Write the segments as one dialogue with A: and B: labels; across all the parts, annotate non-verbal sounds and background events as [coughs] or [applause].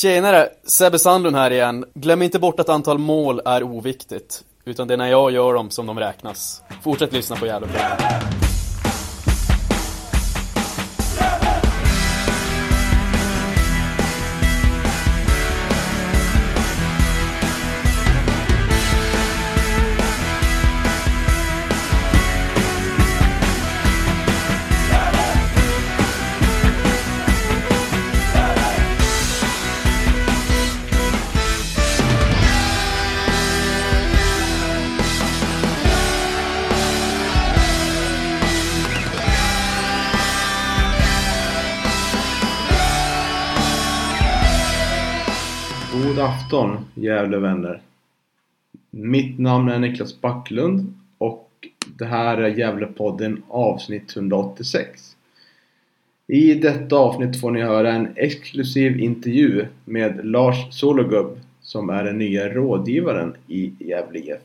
A: Tjenare! Sebbe Sandlund här igen. Glöm inte bort att antal mål är oviktigt. Utan det är när jag gör dem som de räknas. Fortsätt lyssna på Gävlepodden.
B: Gävle vänner! Mitt namn är Niklas Backlund och det här är Gävlepodden avsnitt 186. I detta avsnitt får ni höra en exklusiv intervju med Lars Sologubb som är den nya rådgivaren i Gävle IF.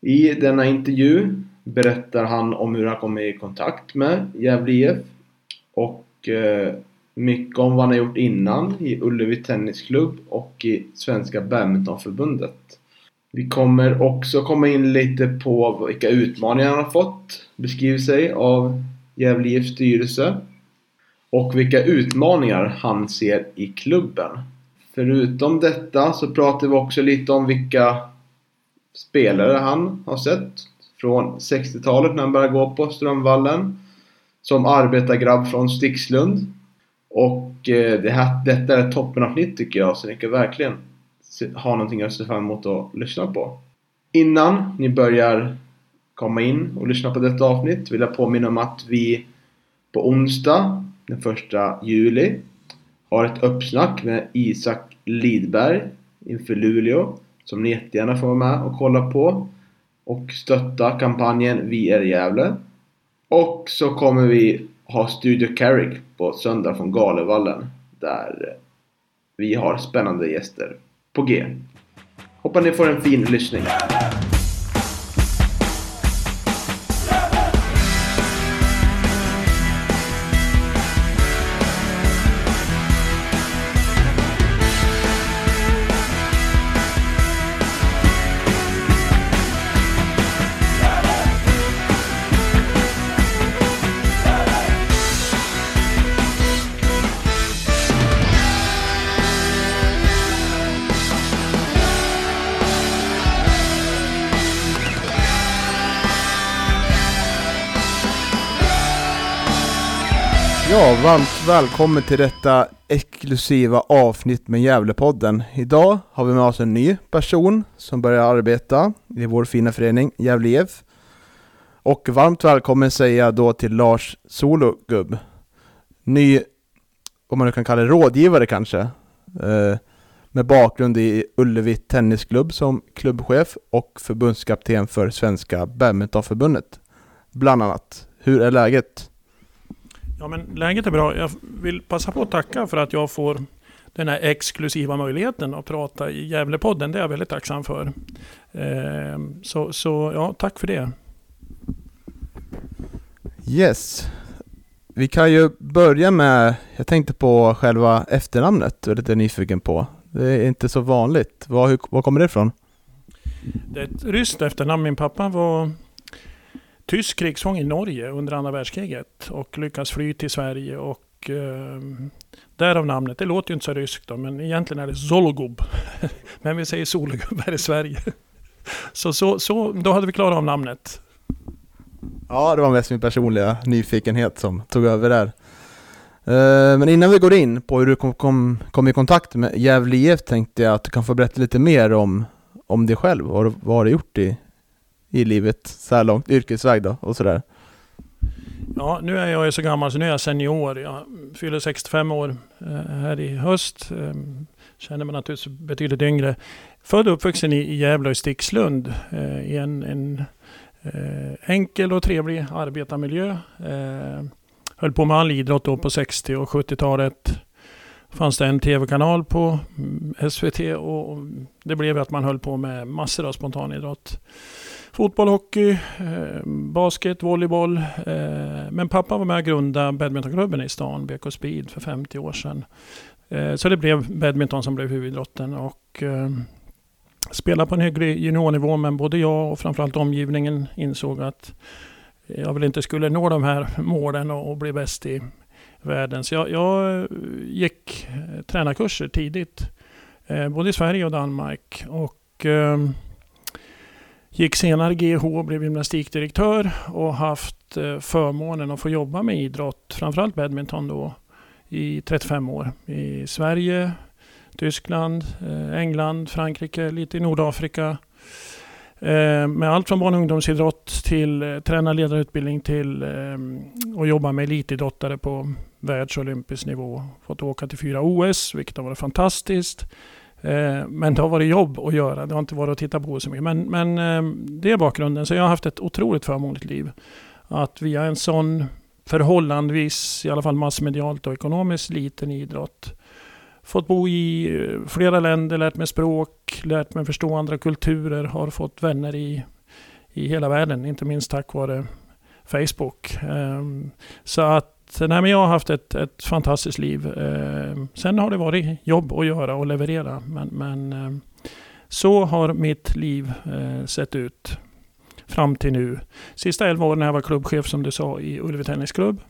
B: I denna intervju berättar han om hur han kom i kontakt med Gävle IF och eh, mycket om vad han har gjort innan i Ullevi Tennisklubb och i Svenska Badmintonförbundet. Vi kommer också komma in lite på vilka utmaningar han har fått beskriver sig av Gävle IFs styrelse och vilka utmaningar han ser i klubben. Förutom detta så pratar vi också lite om vilka spelare han har sett från 60-talet när han började gå på Strömvallen som arbetargrabb från Stixlund och eh, det här, detta är toppenavsnitt tycker jag, så ni kan verkligen ha någonting att se fram emot att lyssna på. Innan ni börjar komma in och lyssna på detta avsnitt vill jag påminna om att vi på onsdag den 1 juli har ett uppsnack med Isak Lidberg inför Luleå som ni jättegärna får vara med och kolla på och stötta kampanjen Vi är Gävle. Och så kommer vi ha Studio Carrick på söndag från Galevallen där vi har spännande gäster på G. Hoppas ni får en fin lyssning.
C: Varmt välkommen till detta exklusiva avsnitt med Gävlepodden. Idag har vi med oss en ny person som börjar arbeta i vår fina förening Gävle IF. Och varmt välkommen säger jag då till Lars Sologubb. Ny, om man nu kan kalla det rådgivare kanske. Eh, med bakgrund i Ullevi Tennisklubb som klubbchef och förbundskapten för Svenska Badmintonförbundet. Bland annat. Hur är läget?
D: Ja, men läget är bra. Jag vill passa på att tacka för att jag får den här exklusiva möjligheten att prata i Gävlepodden. Det är jag väldigt tacksam för. Eh, så, så ja, tack för det.
C: Yes. Vi kan ju börja med, jag tänkte på själva efternamnet, jag är lite nyfiken på. Det är inte så vanligt. Var, hur, var kommer det ifrån?
D: Det är ett ryskt efternamn. Min pappa var tysk krigsfånge i Norge under andra världskriget och lyckas fly till Sverige och eh, därav namnet. Det låter ju inte så ryskt då, men egentligen är det Zologub. [laughs] men vi säger Sologub här i Sverige. [laughs] så, så, så då hade vi klarat av namnet.
C: Ja, det var mest min personliga nyfikenhet som tog över där. Eh, men innan vi går in på hur du kom, kom, kom i kontakt med Gävle IF tänkte jag att du kan få berätta lite mer om, om dig själv. Vad, du- vad har du gjort i, i livet så här långt, yrkesväg då och sådär.
D: Ja, nu är jag ju så gammal så nu är jag senior. Jag fyller 65 år eh, här i höst. Ehm, känner mig naturligtvis betydligt yngre. Född och uppvuxen i, Gävle och i Stixlund eh, i en, en eh, enkel och trevlig arbetarmiljö. Ehm, höll på med all idrott då på 60 och 70-talet. Fanns det en tv-kanal på mm, SVT och det blev att man höll på med massor av spontanidrott. Fotboll, hockey, eh, basket, volleyboll. Eh, men pappa var med och grundade badmintonklubben i stan, BK Speed, för 50 år sedan. Eh, så det blev badminton som blev huvudidrotten. Och, eh, spelade på en hygglig juniornivå men både jag och framförallt omgivningen insåg att jag väl inte skulle nå de här målen och, och bli bäst i världen. Så jag, jag eh, gick eh, tränarkurser tidigt. Eh, både i Sverige och Danmark. Och eh, gick senare GH och blev gymnastikdirektör och haft eh, förmånen att få jobba med idrott, framförallt badminton då, i 35 år. I Sverige, Tyskland, eh, England, Frankrike, lite i Nordafrika. Eh, med allt från barn och ungdomsidrott till tränarledarutbildning till att jobba med elitidrottare på världs och olympisk nivå. Fått åka till fyra OS, vilket har varit fantastiskt. Eh, men det har varit jobb att göra. Det har inte varit att titta på så mycket. Men, men eh, det är bakgrunden. Så jag har haft ett otroligt förmånligt liv. Att via en sån förhållandevis, i alla fall massmedialt och ekonomiskt liten idrott fått bo i eh, flera länder, lärt mig språk, lärt mig förstå andra kulturer, har fått vänner i, i hela världen, inte minst tack vare Facebook. Ehm, så att nej, men jag har haft ett, ett fantastiskt liv. Eh, sen har det varit jobb att göra och leverera, men, men eh, så har mitt liv eh, sett ut fram till nu. Sista elva åren när jag var klubbchef som du sa i Ullevi Tennisklubb.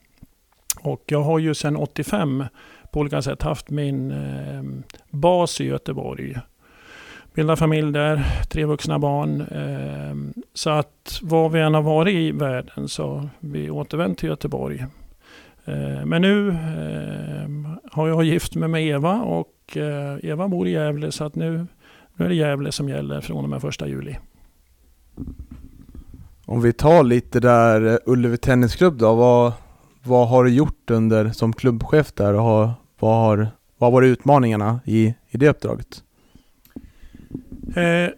D: Och jag har ju sedan 85 på olika sätt haft min eh, bas i Göteborg. Bildat familj där, tre vuxna barn. Eh, så att var vi än har varit i världen så har vi återvänt till Göteborg. Eh, men nu eh, har jag gift mig med Eva och eh, Eva bor i Gävle så att nu, nu är det Gävle som gäller från och med första juli.
B: Om vi tar lite där Ullevi Tennisklubb då, vad, vad har du gjort under som klubbchef där och har, vad har vad var utmaningarna i, i det uppdraget?
D: Eh,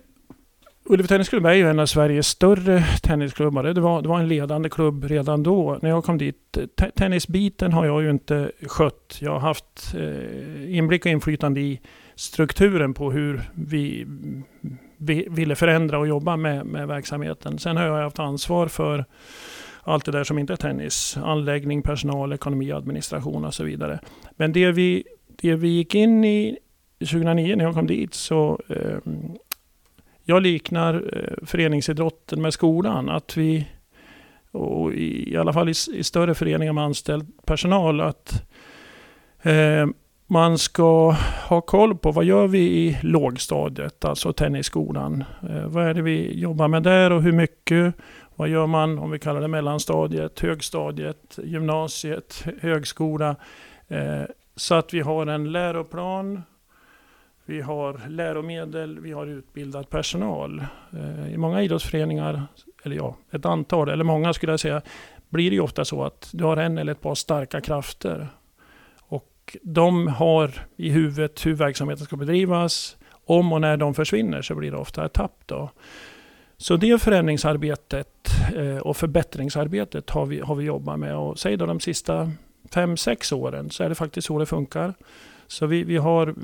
D: Ullevi Tennisklubb är ju en av Sveriges större tennisklubbar. Det var, det var en ledande klubb redan då när jag kom dit. tennisbiten har jag ju inte skött. Jag har haft eh, inblick och inflytande i strukturen på hur vi, vi ville förändra och jobba med, med verksamheten. Sen har jag haft ansvar för allt det där som inte är tennis. Anläggning, personal, ekonomi, administration och så vidare. Men det vi, det vi gick in i 2009 när jag kom dit så eh, jag liknar eh, föreningsidrotten med skolan. Att vi, och i, i alla fall i, i, större föreningar med anställd personal, att eh, man ska ha koll på vad gör vi i lågstadiet, alltså tennisskolan. Eh, vad är det vi jobbar med där och hur mycket? Vad gör man om vi kallar det mellanstadiet, högstadiet, gymnasiet, högskola? Eh, så att vi har en läroplan, vi har läromedel, vi har utbildad personal. Eh, I många idrottsföreningar, eller ja, ett antal, eller många skulle jag säga, blir det ju ofta så att du har en eller ett par starka krafter. Och de har i huvudet hur verksamheten ska bedrivas. Om och när de försvinner så blir det ofta ett tapp. Då. Så det förändringsarbetet eh, och förbättringsarbetet har vi, har vi jobbat med. Och säg då de sista fem, sex åren så är det faktiskt så det funkar. Så vi, vi, har,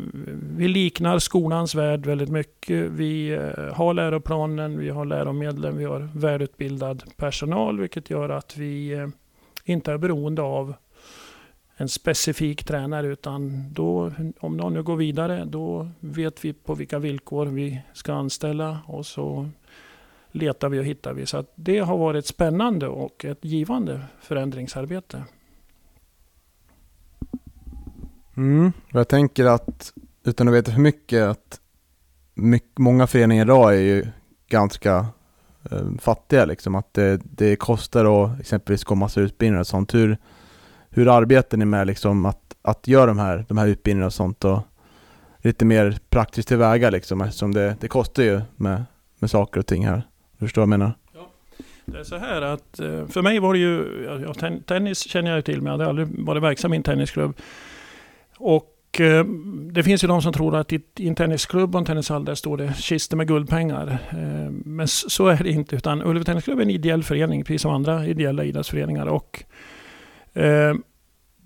D: vi liknar skolans värld väldigt mycket. Vi eh, har läroplanen, vi har läromedlen, vi har välutbildad personal vilket gör att vi eh, inte är beroende av en specifik tränare utan då, om någon nu går vidare då vet vi på vilka villkor vi ska anställa och så letar vi och hittar vi. Så det har varit spännande och ett givande förändringsarbete.
B: Mm. Jag tänker att, utan att veta för mycket, att mycket, många föreningar idag är ju ganska eh, fattiga liksom. Att det, det kostar att exempelvis gå massa utbildningar och sånt. Hur, hur arbetar ni med liksom att, att göra de här, de här utbildningarna och sånt och lite mer praktiskt tillväga liksom eftersom det, det kostar ju med, med saker och ting här. Du förstår vad jag menar? Ja.
D: Det är så här att eh, för mig var det ju, ja, tennis känner jag ju till men jag hade aldrig varit verksam i en tennisklubb. Och eh, det finns ju de som tror att i en tennisklubb och en tennishall där står det kister med guldpengar. Eh, men så är det inte utan Ullevi Tennisklubb är en ideell förening precis som andra ideella idrottsföreningar. Och eh,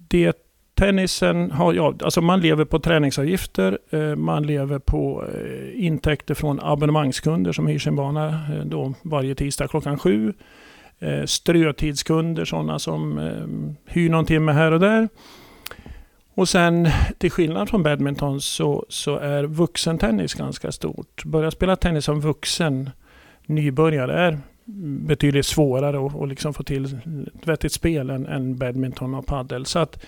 D: det Tennisen har, ja, alltså man lever på träningsavgifter, eh, man lever på eh, intäkter från abonnemangskunder som hyr sin bana eh, då varje tisdag klockan sju. Eh, strötidskunder, sådana som eh, hyr någon timme här och där. Och sen till skillnad från badminton så, så är vuxentennis ganska stort. Börja spela tennis som vuxen nybörjare är betydligt svårare att, att liksom få till ett vettigt spel än, än badminton och padel. Så att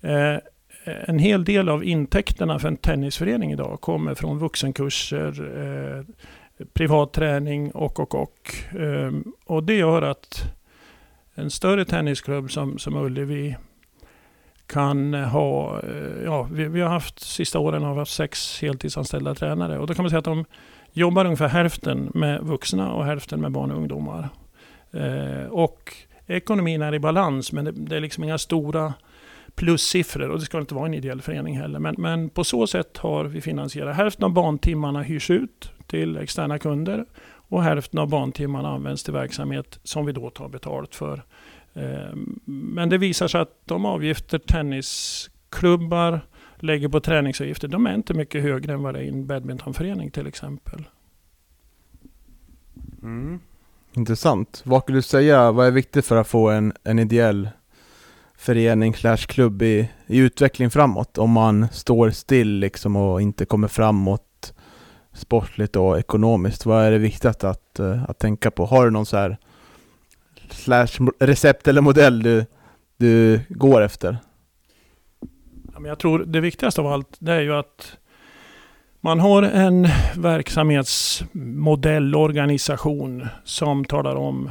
D: eh, en hel del av intäkterna för en tennisförening idag kommer från vuxenkurser, eh, privat träning och, och, och. Eh, och det gör att en större tennisklubb som, som Ullevi kan ha, eh, ja, vi, vi, har haft, sista åren har vi haft sex heltidsanställda tränare och då kan man säga att de jobbar ungefär hälften med vuxna och hälften med barn och ungdomar. Eh, och ekonomin är i balans men det, det, är liksom inga stora plussiffror och det ska inte vara en ideell förening heller. Men, men på så sätt har vi finansierat. Hälften av bantimmarna hyrs ut till externa kunder och hälften av bantimmarna används till verksamhet som vi då tar betalt för. Eh, men det visar sig att de avgifter tennisklubbar lägger på träningsavgifter, de är inte mycket högre än vad det är i en badmintonförening till exempel.
B: Mm. Intressant. Vad skulle du säga, vad är viktigt för att få en, en ideell förening slash klubb i, i utveckling framåt? Om man står still liksom och inte kommer framåt sportligt och ekonomiskt. Vad är det viktigt att, eh, att tänka på? Har du någon så här slash recept eller modell du, du går efter?
D: Ja, men jag tror det viktigaste av allt det är ju att man har en verksamhetsmodellorganisation som talar om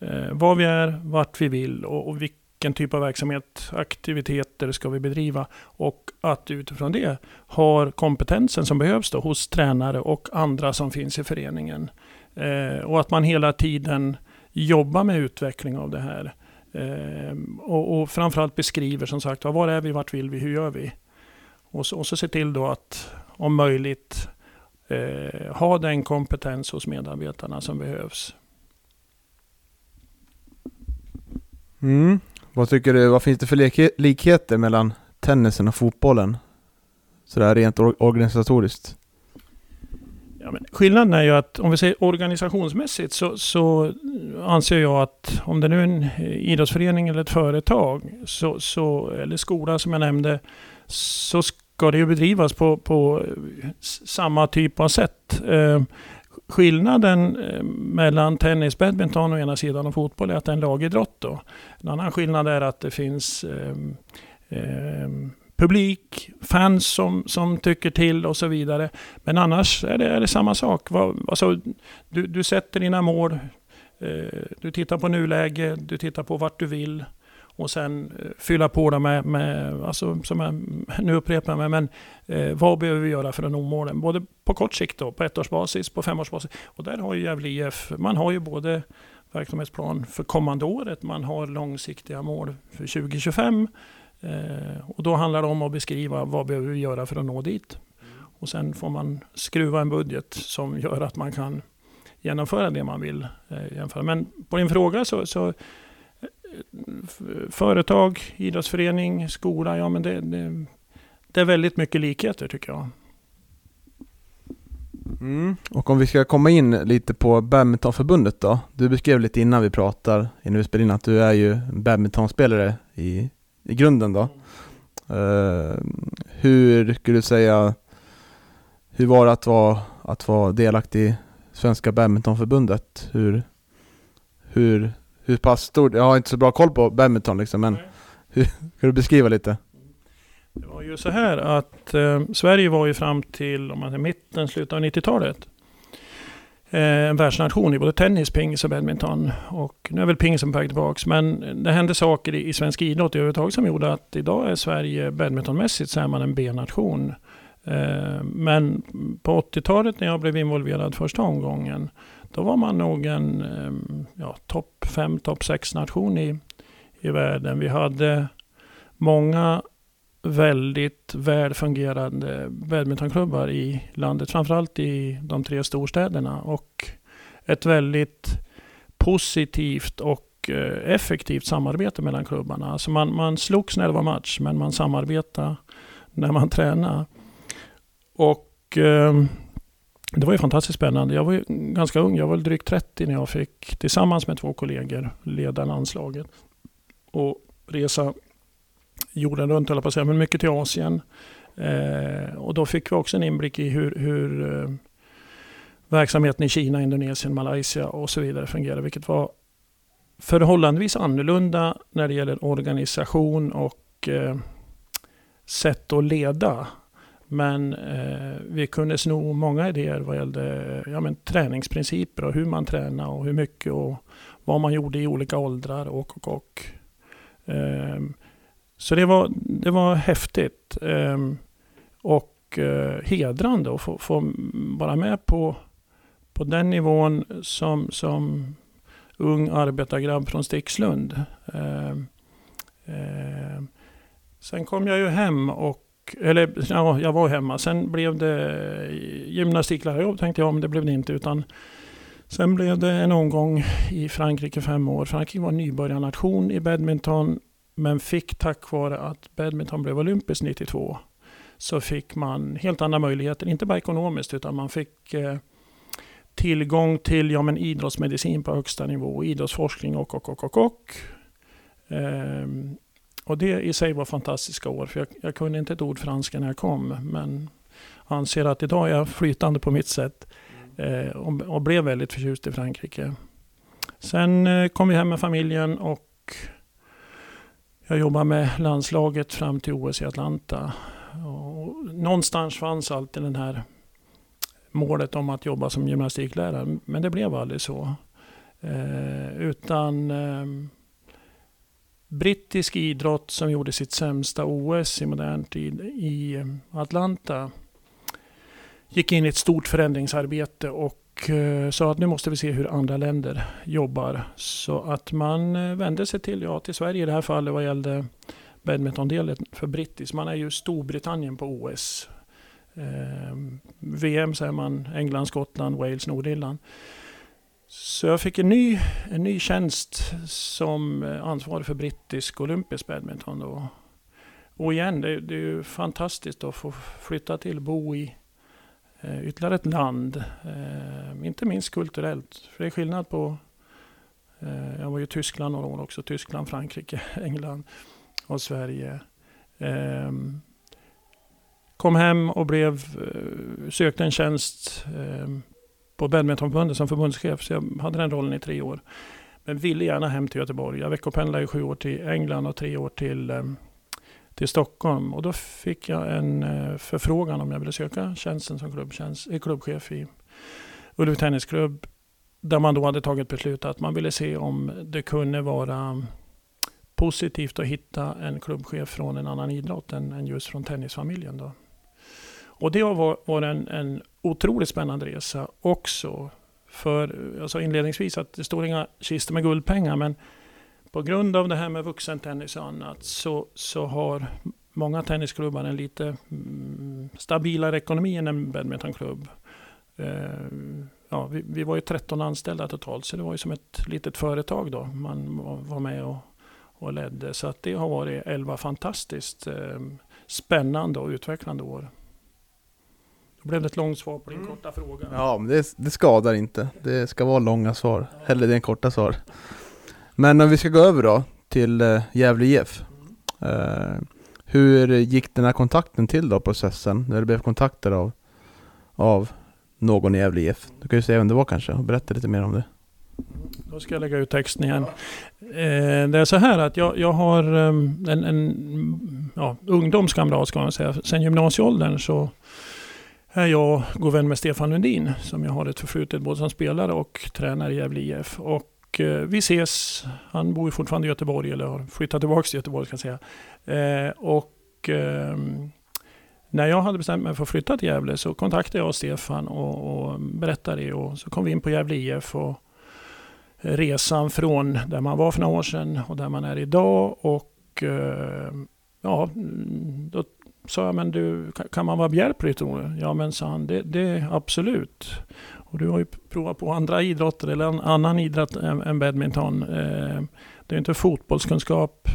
D: eh, vad vi är, vart vi vill och, och vilken typ av verksamhet, aktiviteter ska vi bedriva och att utifrån det har kompetensen som behövs då hos tränare och andra som finns i föreningen. Eh, och att man hela tiden jobbar med utveckling av det här. Eh, och, och framförallt beskriver som sagt var är vi, vart vill vi, hur gör vi? Och så, och så se till då att om möjligt eh, ha den kompetens hos medarbetarna som behövs.
B: Mm. Vad tycker du, vad finns det för likheter mellan tennisen och fotbollen? Sådär rent or organisatoriskt.
D: Ja, men skillnaden är ju att om vi säger organisationsmässigt så, så anser jag att om det nu är en idrottsförening eller ett företag så, så, eller skola som jag nämnde så ska det ju bedrivas på, på samma typ av sätt. Eh, skillnaden eh, mellan tennis, badminton å ena sidan och fotboll är att det är en lagidrott. Då. En annan skillnad är att det finns eh, eh, publik, fans som, som tycker till och så vidare. Men annars är det, är det samma sak. Alltså, du, du sätter dina mål, eh, du tittar på nuläge, du tittar på vart du vill och sen eh, fylla på det med, med alltså, som jag, nu upprepar jag mig, men eh, vad behöver vi göra för att nå målen? Både på kort sikt då, på ettårsbasis, på femårsbasis. Och där har ju Gävle IF, man har ju både verksamhetsplan för kommande året, man har långsiktiga mål för 2025 och då handlar det om att beskriva vad behöver vi göra för att nå dit. Och sen får man skruva en budget som gör att man kan genomföra det man vill eh, jämföra. Men på din fråga så, så eh, företag, idrottsförening, skola, ja men det, det, det är väldigt mycket likheter tycker jag.
B: Mm. Och om vi ska komma in lite på badmintonförbundet då. Du beskrev lite innan vi pratar, innan vi spelar in, att du är ju badmintonspelare i i grunden då. Uh, hur skulle du säga, hur var det att vara, att vara delaktig i Svenska Badmintonförbundet? Hur, hur, hur pass stor, jag har inte så bra koll på badminton liksom, men hur, [laughs] kan du beskriva lite?
D: Det var ju så här att eh, Sverige var ju fram till om man säger, mitten, slutet av 90-talet Eh, Eh, en världsnation i både tennis, pingis och badminton. Och nu är väl pingisen på väg tillbaka. Men det hände saker i, svensk idrott överhuvudtaget som gjorde att idag är Sverige badmintonmässigt så är man en B-nation. Eh, men på 80-talet när jag blev involverad första omgången då var man nog en ehm, ja, topp 5, topp 6 nation i, i världen. Vi hade många väldigt väl fungerande badmintonklubbar i landet. Framförallt i de tre storstäderna. Och ett väldigt positivt och eh, effektivt samarbete mellan klubbarna. Alltså man, man slogs när det var match, men man samarbetade när man tränade. Och eh, det var ju fantastiskt spännande. Jag var ju ganska ung, jag var drygt 30 när jag fick tillsammans med två kollegor leda landslaget och resa jorden runt, höll jag på att säga, men mycket till Asien. Eh, och då fick vi också en inblick i hur, hur eh, verksamheten i Kina, Indonesien, Malaysia och så vidare fungerar, vilket var förhållandevis annorlunda när det gäller organisation och eh, sätt att leda. Men eh, vi kunde sno många idéer vad gällde ja, men, träningsprinciper och hur man tränar och hur mycket och vad man gjorde i olika åldrar och och och. Eh, så det var, det var häftigt ehm, och eh, hedrande att få, få vara med på, på den nivån som, som ung arbetargrabb från Stixlund. Ehm, ehm. Sen kom jag ju hem och eller ja, jag var hemma. Sen blev det gymnastiklärarjobb tänkte jag, men det blev det inte. Utan sen blev det en omgång i Frankrike fem år. Frankrike var nybörjarnation i badminton. Men fick tack vare att badminton blev olympiskt 92 så fick man helt andra möjligheter. Inte bara ekonomiskt utan man fick eh, tillgång till ja, men idrottsmedicin på högsta nivå, idrottsforskning och, och, och, och. och. Ehm, och det i sig var fantastiska år, för jag, jag, kunde inte ett ord franska när jag kom, men anser att idag är jag flytande på mitt sätt eh, och, och, blev väldigt förtjust i Frankrike. Sen eh, kom vi hem med familjen och jag jobbade med landslaget fram till OS i Atlanta. Och någonstans fanns alltid den här målet om att jobba som gymnastiklärare. Men det blev aldrig så. Eh, utan eh, brittisk idrott som gjorde sitt sämsta OS i modern tid i Atlanta gick in i ett stort förändringsarbete och och eh, sa att nu måste vi se hur andra länder jobbar. Så att man eh, vände sig till, ja, till Sverige i det här fallet vad gällde badmintondelen för brittiskt. Man är ju Storbritannien på OS Eh, VM så är man England, Skottland, Wales, Nordirland. Så jag fick en ny, en ny tjänst som eh, ansvarig för brittisk olympisk badminton. Då. Och igen, det, det är ju fantastiskt att få flytta till, bo i Eh, ytterligare ett land. Eh, inte minst kulturellt. För det är skillnad på, eh, jag var ju i Tyskland några år också, Tyskland, Frankrike, [laughs] England och Sverige. Ehm, kom hem och blev, sökte en tjänst ehm, på Badmintonförbundet som förbundschef. Så jag hade den rollen i tre år. Men ville gärna hem till Göteborg. Jag veckopendlade i sju år till England och tre år till, eh, till Stockholm. Och då fick jag en eh, förfrågan om jag ville söka tjänsten som klubbtjänst, eh, klubbchef i Ullevi Tennisklubb. Där man då hade tagit beslut att man ville se om det kunde vara positivt att hitta en klubbchef från en annan idrott än, än just från tennisfamiljen. Då. Och det har varit en, en otroligt spännande resa också. För jag sa inledningsvis att det står inga kistor med guldpengar, men på grund av det här med vuxentennis och annat så, så har många tennisklubbar en lite mm, stabilare ekonomi än en badmintonklubb. Eh, ja, vi, vi, var ju 13 anställda totalt, så det var ju som ett litet företag då man var med och, och ledde. Så att det har varit 11 fantastiskt eh, spännande och utvecklande år. Då blev det ett långt svar på din mm. korta fråga.
B: Ja, men det, det, skadar inte. Det ska vara långa svar. Ja. Hellre det än korta svar. Men om vi ska gå över då till eh, Gävle IF. Mm. Eh, hur gick den här kontakten till då, processen? När du blev kontaktad av, av någon i Gävle IF? Du kan ju säga vem det var kanske och berätta lite mer om det.
D: Då ska jag lägga ut texten igen. Eh, det är så här att jag, jag har ehm, en, en ja, ungdomskamrat ska man säga. Sen gymnasieåldern så är jag god vän med Stefan Lundin som jag har ett förflutet både som spelare och tränare i Gävle IF. Och eh, vi ses, han bor ju fortfarande i Göteborg eller har flyttat tillbaka till Göteborg ska jag säga. Eh, och eh, när jag hade bestämt mig för att flytta till Gävle så kontaktade jag Stefan och, och berättade det och så kom vi in på Gävle IF och resan från där man var för några år sedan och där man är idag och eh, ja, då sa jag, men du, kan man vara behjälplig tror du? Ja men sa han, det, det absolut. Och du har ju provat på andra idrotter eller en annan idrott än, badminton. Eh, det är inte fotbollskunskap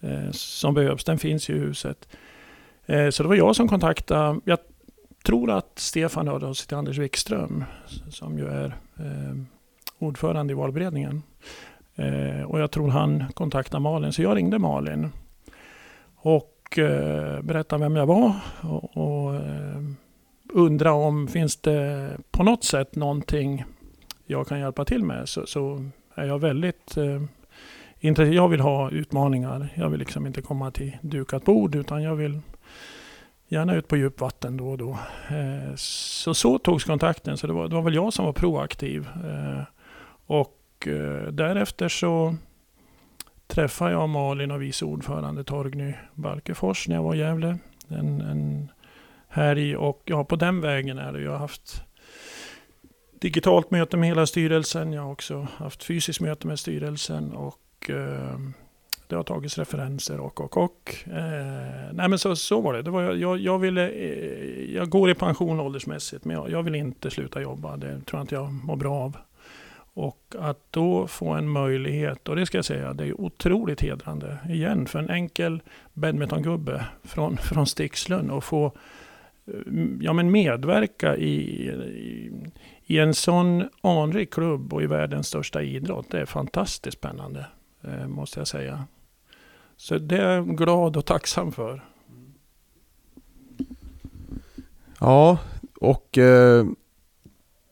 D: eh, som behövs, den finns ju i huset. Eh, så det var jag som kontaktade, jag tror att Stefan hörde av sig till Anders Wikström som ju är ordförande i valberedningen. Och jag tror han kontaktade Malin, så jag ringde Malin och berättade vem jag var. Och, och undra om finns det på något sätt någonting jag kan hjälpa till med. Så, så är jag väldigt eh, intresserad. Jag vill ha utmaningar. Jag vill liksom inte komma till dukat bord utan jag vill gärna ut på djupt vatten då och då. Eh, så så togs kontakten. Så det var, det var väl jag som var proaktiv. Eh, och eh, därefter så träffade jag Malin och vice ordförande Torgny Balkefors när jag var i Gävle. En, en helg och ja, på den vägen är det. Jag har haft digitalt möte med hela styrelsen. Jag har också haft fysiskt möte med styrelsen och eh, det har tagits referenser och och och. Eh, nej men så, så var det. det var, jag, jag, ville, eh, jag går i pension åldersmässigt men jag, jag vill inte sluta jobba. Det tror jag inte jag mår bra av. Och att då få en möjlighet, och det ska jag säga, det är otroligt hedrande igen för en enkel badmintongubbe från, från Stixlund och få Eh, ja, men medverka i, i, i en sån anrik klubb och i världens största idrott. Det är fantastiskt spännande, eh, måste jag säga. Så det är jag glad och tacksam för.
B: Ja, och eh,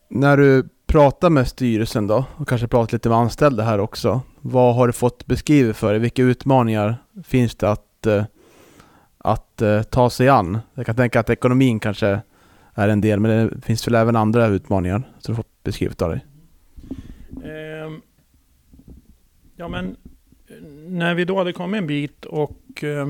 B: när du pratar med styrelsen då och kanske pratar lite med anställda här också. Vad har du fått beskrivet för dig? Vilka utmaningar finns det att, eh, att eh, ta sig an? Jag kan tänka att ekonomin kanske är en del, men det finns väl även andra utmaningar som du fått beskrivet av dig?
D: Eh, ja men när vi då hade kommit en bit och eh,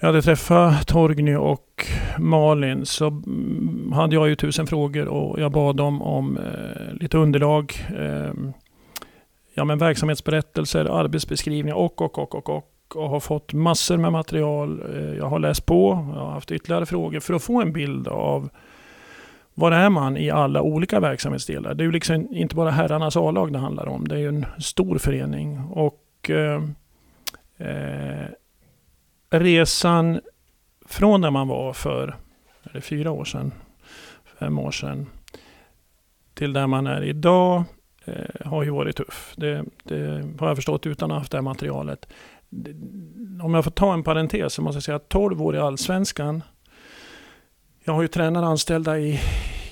D: jag hade träffat Torgny och Malin så mm, hade jag ju tusen frågor och jag bad dem om eh, lite underlag. Eh, ja men verksamhetsberättelser, arbetsbeskrivningar och, och, och, och, och. Och har fått massor med material. Eh, jag har läst på, jag har haft ytterligare frågor för att få en bild av var är man i alla olika verksamhetsdelar? Det är ju liksom inte bara herrarnas A-lag det handlar om. Det är ju en stor förening. Och eh, eh, resan från där man var för är det fyra år sedan, fem år sedan, till där man är idag Eh, har ju varit tuff. Det, det, har jag förstått utan att ha haft det här materialet. Om jag får ta en parentes så måste jag säga att 12 år i Allsvenskan jag har ju tränare anställda i,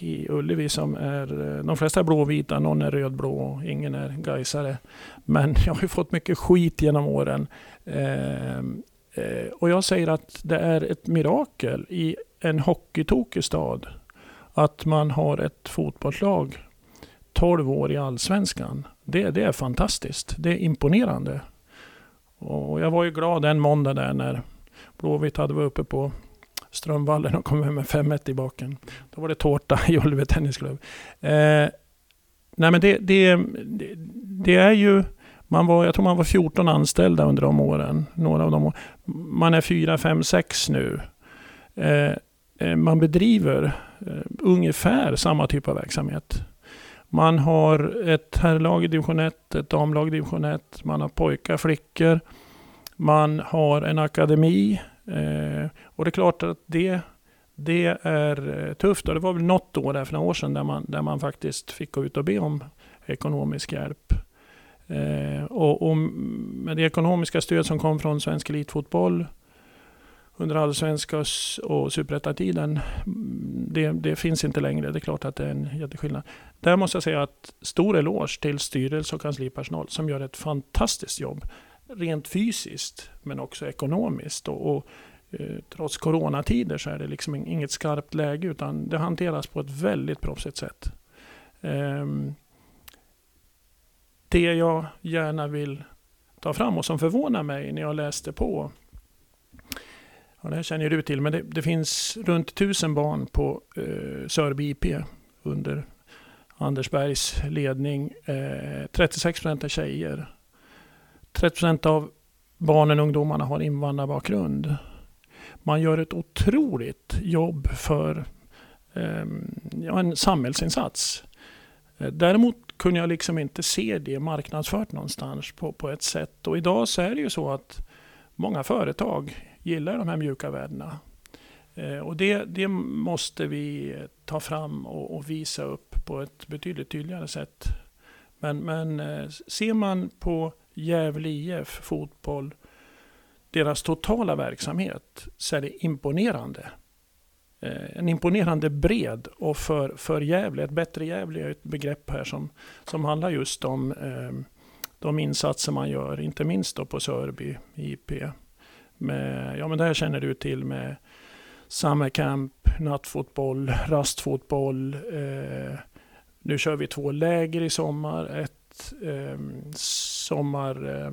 D: i Ullevi som är, eh, de flesta är blåvita, någon är rödblå, ingen är gaisare. Men jag har ju fått mycket skit genom åren. Eh, eh, och jag säger att det är ett mirakel i en hockeytokig stad att man har ett fotbollslag 12 år i Allsvenskan. Det, det är fantastiskt. Det är imponerande. Och jag var ju glad en måndag där när Blåvitt hade varit uppe på Strömvallen och kom hem med 5-1 i baken. Då var det tårta i Ullevi Tennisklubb. Eh, nej men det, det, det, är ju... Man var, jag tror man var 14 anställda under de åren. Några av dem. Man är 4, 5, 6 nu. Eh, eh, man bedriver eh, ungefär samma typ av verksamhet. Man har ett herrlag i division 1, ett damlag i division 1. Man har pojkar, flickor. Man har en akademi Eh, och det är klart att det, det är eh, tufft. Och det var väl något år där för några år sedan där man, där man faktiskt fick gå ut och be om ekonomisk hjälp. Eh, och, och, med det ekonomiska stöd som kom från svensk elitfotboll under allsvenska och superettatiden, mm, det, det finns inte längre. Det är klart att det är en jätteskillnad. Där måste jag säga att stor eloge till styrelse och kanslipersonal som gör ett fantastiskt jobb rent fysiskt men också ekonomiskt. Och, och eh, trots coronatider så är det liksom inget skarpt läge utan det hanteras på ett väldigt proffsigt sätt. Eh, det jag gärna vill ta fram och som förvånar mig när jag läste på Ja, det här känner du till, men det, det finns runt tusen barn på eh, Sörby IP under Anders Bergs ledning. Eh, 36 procent är tjejer. 30% av barnen och ungdomarna har invandrarbakgrund. Man gör ett otroligt jobb för eh, ja, en samhällsinsats. Eh, däremot kunde jag liksom inte se det marknadsfört någonstans på, på ett sätt. Och idag så är det ju så att många företag gillar de här mjuka värdena. Eh, och det, det måste vi ta fram och, och, visa upp på ett betydligt tydligare sätt. Men, men eh, ser man på Gävle IF fotboll deras totala verksamhet så är det imponerande. Eh, en imponerande bred och för, för Gävle, ett bättre Gävle är ett begrepp här som, som handlar just om ehm, de insatser man gör, inte minst då på Sörby IP. Med, ja men det här känner du till med summercamp, nattfotboll, rastfotboll. Eh, nu kör vi två läger i sommar. Ett eh, sommar, eh,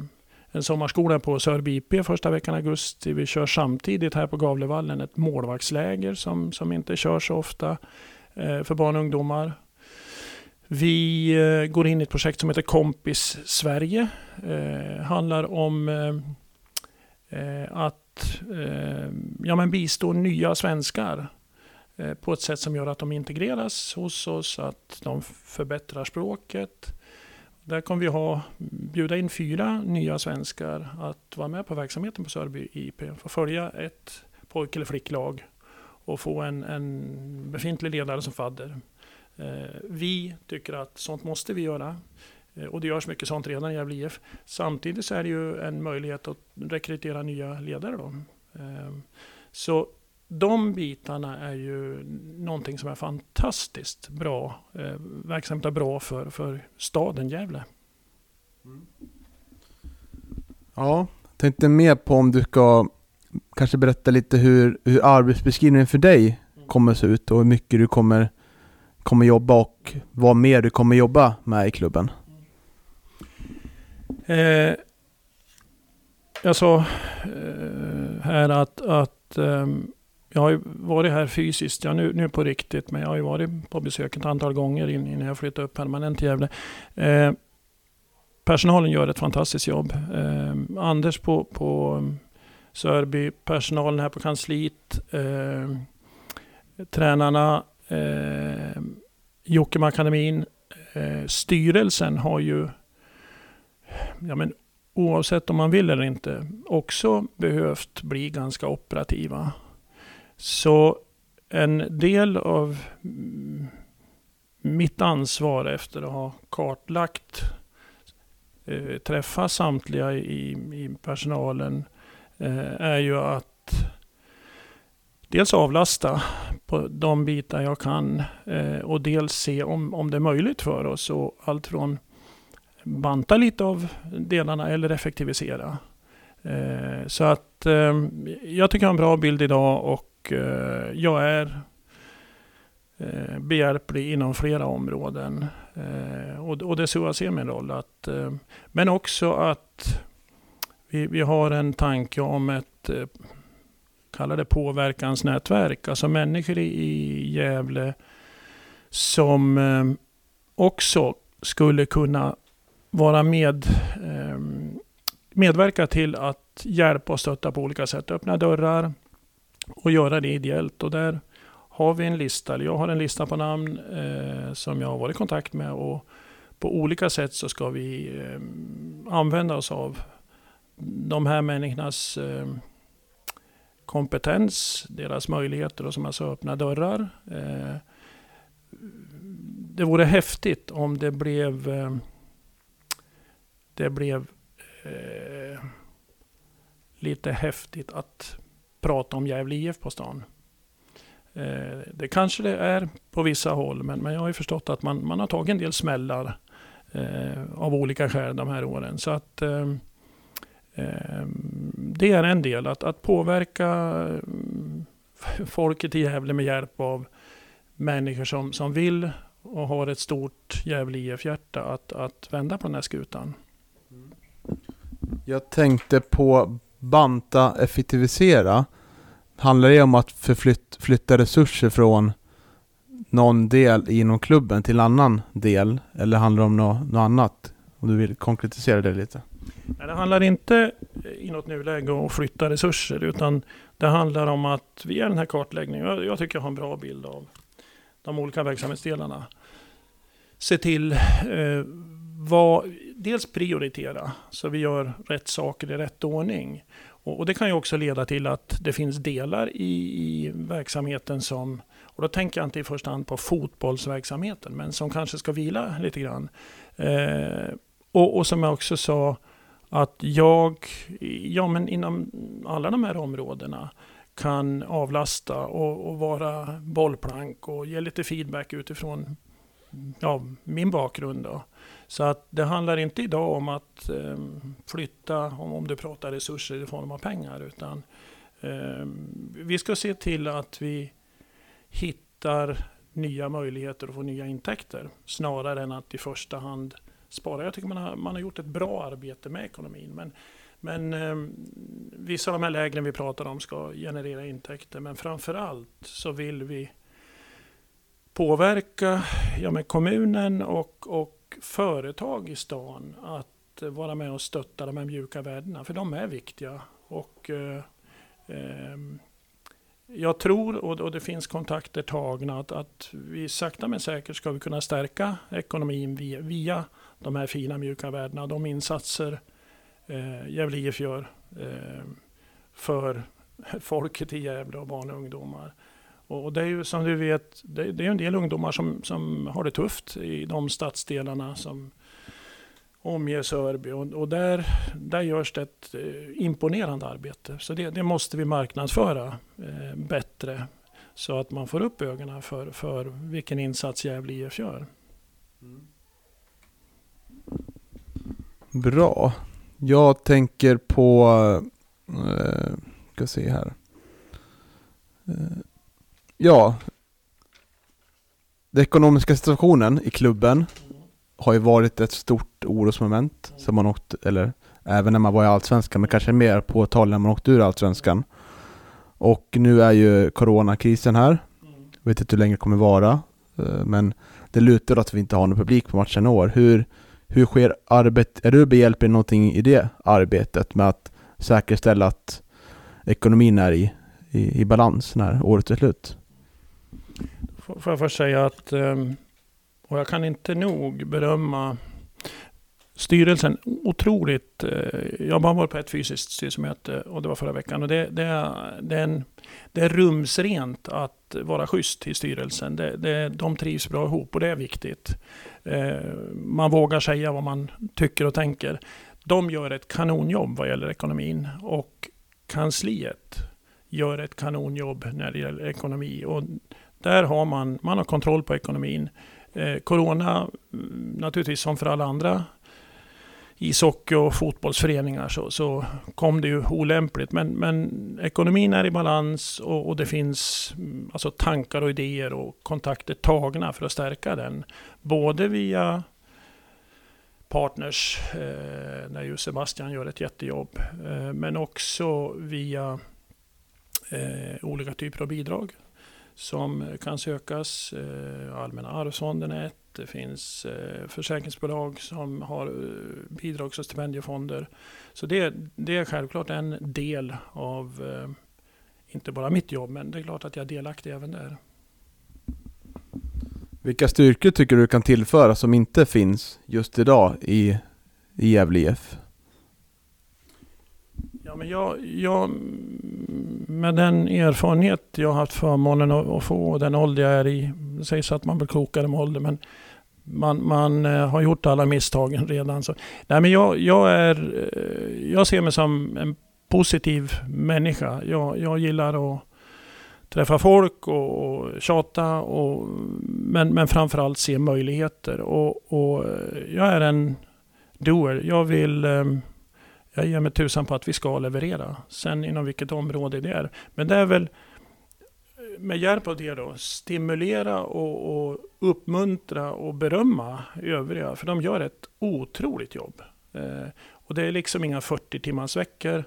D: en sommarskola på Sörby IP första veckan i augusti. Vi kör samtidigt här på Gavlevallen ett målvaktsläger som, som inte körs så ofta eh, för barn och ungdomar. Vi eh, går in i ett projekt som heter Kompis Sverige. Eh, handlar om eh, Eh, att eh, ja, men bistå nya svenskar eh, på ett sätt som gör att de integreras hos oss, att de förbättrar språket. Där kommer vi ha, bjuda in fyra nya svenskar att vara med på verksamheten på Sörby IP. Få följa ett pojk eller flicklag och få en, en befintlig ledare som fadder. Eh, vi tycker att sånt måste vi göra. Eh, och det görs mycket sånt redan i Gävle IF. Samtidigt så är det ju en möjlighet att rekrytera nya ledare. Då. Ehm, så de bitarna är ju någonting som är fantastiskt bra. Eh, Verksamhet är bra för, för staden Gävle.
B: Ja, tänkte mer på om du ska kanske berätta lite hur, hur arbetsbeskrivningen för dig kommer se ut och hur mycket du kommer kommer jobba och vad mer du kommer jobba med i klubben?
D: Eh, jag sa eh, här att, att eh, jag har varit här fysiskt, ja, nu, nu på riktigt, men jag har ju varit på besök ett antal gånger innan jag flyttade upp permanent till Gävle. Eh, personalen gör ett fantastiskt jobb. Eh, Anders på, på ehm, Sörby, personalen här på kansliet, eh, tränarna, eh, Jockemakademin, eh, styrelsen har ju, ja men oavsett om man vill eller inte, också behövt bli ganska operativa. Så en del av mitt ansvar efter att ha kartlagt, eh, träffa samtliga i, i personalen, eh, är ju att dels avlasta på de bitar jag kan eh, och dels se om, om det är möjligt för oss. Och allt från banta lite av delarna eller effektivisera. Eh, så att eh, jag tycker jag har en bra bild idag och eh, jag är behjälplig inom flera områden. Och, det är så jag ser min roll. Att, men också att vi, vi har en tanke om ett kalla det påverkansnätverk. Alltså människor i Gävle som också skulle kunna vara med, eh, medverka till att hjälpa och stötta på olika sätt. Öppna dörrar och göra det ideellt. Och där har vi en lista, eller jag har en lista på namn eh, som jag har varit i kontakt med. Och på olika sätt så ska vi ehm, använda oss av de här människornas ehm, kompetens, deras möjligheter och som alltså öppna dörrar. Eh, det vore häftigt om det blev eh, det blev eh, lite häftigt att prata om Gävle IF på stan. Eh, det kanske det är på vissa håll, men, men jag har ju förstått att man, man har tagit en del smällar eh, av olika skäl de här åren. Så att eh, eh det är en del, att, att påverka eh, folket i Gävle med hjälp av människor som, som vill och har ett stort Gävle IF-hjärta att, att vända på den här skutan.
B: Jag tänkte på banta, effektivisera. Handlar det om att förflytta resurser från någon del inom klubben till en annan del? Eller handlar det om något, något annat? Om du vill konkretisera det lite.
D: Nej, det handlar inte i något nuläge om att flytta resurser utan det handlar om att via den här kartläggningen, jag, jag tycker jag har en bra bild av de olika verksamhetsdelarna. Se till eh, vad, dels prioritera så vi gör rätt saker i rätt ordning. Och, och, det kan ju också leda till att det finns delar i, i verksamheten som, och då tänker jag inte i första hand på fotbollsverksamheten, men som kanske ska vila lite grann. Eh, och, och som jag också sa, att jag, ja men inom alla de här områdena kan avlasta och, och, vara bollplank och ge lite feedback utifrån ja, min bakgrund. Då. Så att det handlar inte idag om att eh, flytta, om, om du pratar resurser i form av pengar, utan eh, vi ska se till att vi hittar nya möjligheter att få nya intäkter snarare än att i första hand spara. Jag tycker man har, man har gjort ett bra arbete med ekonomin. Men, men eh, vissa av de här lägren vi pratar om ska generera intäkter. Men framför allt så vill vi påverka ja, med kommunen och, och företag i stan att eh, vara med och stötta de här mjuka värdena. För de är viktiga. Och eh, eh, jag tror, och det finns kontakter tagna, att, att vi sakta men säkert ska vi kunna stärka ekonomin via, via de här fina mjuka värdena. De insatser eh, Gävle IF gör eh, för [laughs] folket i Gävle och barn och ungdomar. Och det är ju som du vet, det, det är en del ungdomar som, som har det tufft i de stadsdelarna som omger Sörby. Och, och där, där görs det ett eh, imponerande arbete. Så det, det måste vi marknadsföra eh, bättre. Så att man får upp ögonen för, för vilken insats Gävle IF gör.
B: Bra. Jag tänker på, eh, ska se här. Eh, ja, den ekonomiska situationen i klubben har ju varit ett stort orosmoment som man åkt, eller även när man var i Allsvenskan, men kanske mer påtagligt när man åkte ur Allsvenskan. Och nu är ju coronakrisen här. Jag vet inte hur länge det kommer vara, eh, men det lutar att vi inte har någon publik på matchen i år. Hur, hur sker arbetet? Är du behjälplig någonting i det arbetet med att säkerställa att ekonomin är i, i, i balans när året är slut?
D: Får jag först säga att ehm, och jag kan inte nog berömma styrelsen otroligt. Eh, jag har bara varit på ett fysiskt styrelsemöte och det var förra veckan. Och det, det, är, det, är, en, det är rumsrent att vara schysst i styrelsen. Det, det, de trivs bra ihop och det är viktigt. Eh, man vågar säga vad man tycker och tänker. De gör ett kanonjobb vad gäller ekonomin och kansliet gör ett kanonjobb när det gäller ekonomi. Och där har man, man har kontroll på ekonomin. Eh, corona, mm, naturligtvis som för alla andra ishockey och fotbollsföreningar så, så kom det ju olämpligt. Men, men ekonomin är i balans och, och, det finns mm, alltså tankar och idéer och kontakter tagna för att stärka den. Både via partners, eh, när ju Sebastian gör ett jättejobb, eh, men också via eh, olika typer av bidrag som eh, kan sökas. Eh, Allmänna arvsfonden är ett. Det finns eh, försäkringsbolag som har bidrags och stipendiefonder. Så det, det är självklart en del av, inte bara mitt jobb, men det är klart att jag är delaktig även där.
B: Vilka styrkor tycker du kan tillföra som inte finns just idag i, i Gävle IF?
D: Ja, men jag, jag, med den erfarenhet jag har haft förmånen att få och den ålder jag är i. Det sägs att man blir klokare med ålder men man, man eh, har gjort alla misstagen redan. Så, nej, men jag, jag, är, eh, jag ser mig som en positiv människa. Jag, jag gillar att träffa folk och, och tjata och, men, men framförallt se möjligheter. Och, och eh, jag är en doer. Jag vill jag ger mig tusan på att vi ska leverera. Sen inom vilket område det är. Men det är väl med hjälp av det då stimulera och, och uppmuntra och berömma övriga. För de gör ett otroligt jobb. Eh, och det är liksom inga 40 timmars veckor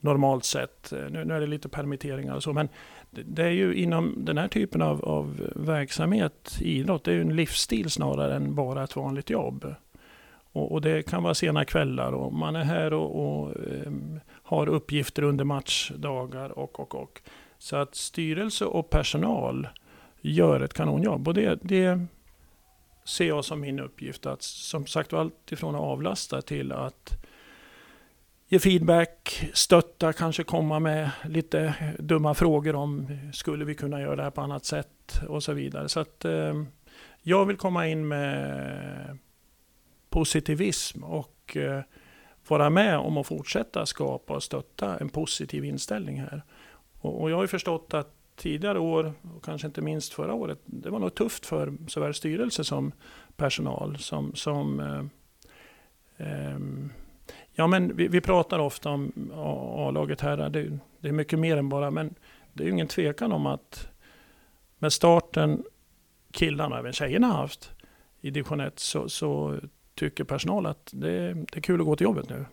D: normalt sett. Eh, nu, nu, är det lite permitteringar och så. Men det, det är ju inom den här typen av, av verksamhet, idrott, det är ju en livsstil snarare än bara ett vanligt jobb. Och, och, det kan vara sena kvällar och man är här och, och um, har uppgifter under matchdagar och, och, och. Så att styrelse och personal gör ett kanonjobb. Och det, det ser jag som min uppgift. Att som sagt allt ifrån att avlasta till att ge feedback, stötta, kanske komma med lite dumma frågor om skulle vi kunna göra det här på annat sätt och så vidare. Så att eh, jag vill komma in med positivism och eh, vara med om att fortsätta skapa och stötta en positiv inställning här. Och, och jag har ju förstått att tidigare år, och kanske inte minst förra året, det var nog tufft för såväl styrelse som personal. Som, som eh, eh, ja, men vi, vi, pratar ofta om A-laget här, det, det, är mycket mer än bara, men det är ju ingen tvekan om att med starten killarna, även tjejerna haft i division 1, så, så tycker personal att det, det, är kul att gå till jobbet nu.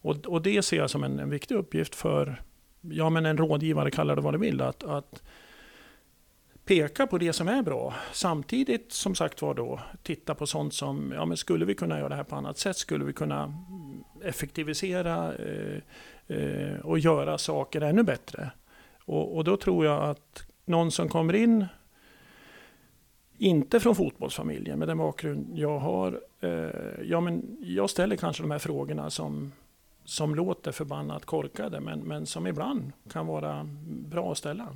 D: Och, och det ser jag som en, en viktig uppgift för ja, men en rådgivare, kallar det vad du vill, att, att peka på det som är bra. Samtidigt som sagt var då titta på sånt som, ja men skulle vi kunna göra det här på annat sätt? Skulle vi kunna effektivisera eh, eh, och göra saker ännu bättre? Och, och, då tror jag att någon som kommer in, inte från fotbollsfamiljen med den bakgrund jag har, eh, ja men jag ställer kanske de här frågorna som som låter förbannat korkade men, men som ibland kan vara bra att ställa.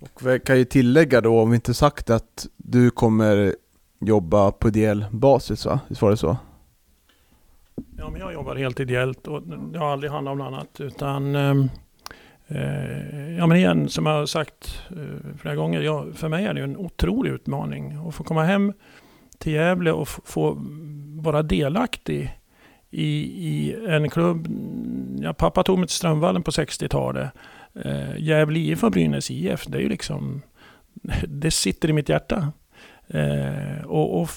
B: Och vi kan ju tillägga då, om vi inte sagt att du kommer jobba på ideell basis va? Visst var det så?
D: Ja, men jag jobbar helt ideellt och det har aldrig handlat om något annat utan ehm, eh, Eh, ja men igen, som jag har sagt eh, flera gånger, ja, för mig är det en otrolig utmaning att få komma hem till Gävle och få vara delaktig i, i en klubb. Ja, pappa tog mig till Strömvallen på 60-talet. Eh, Gävle IF och Brynäs IF, det är ju liksom... [laughs] Det sitter i mitt hjärta. Eh, och, och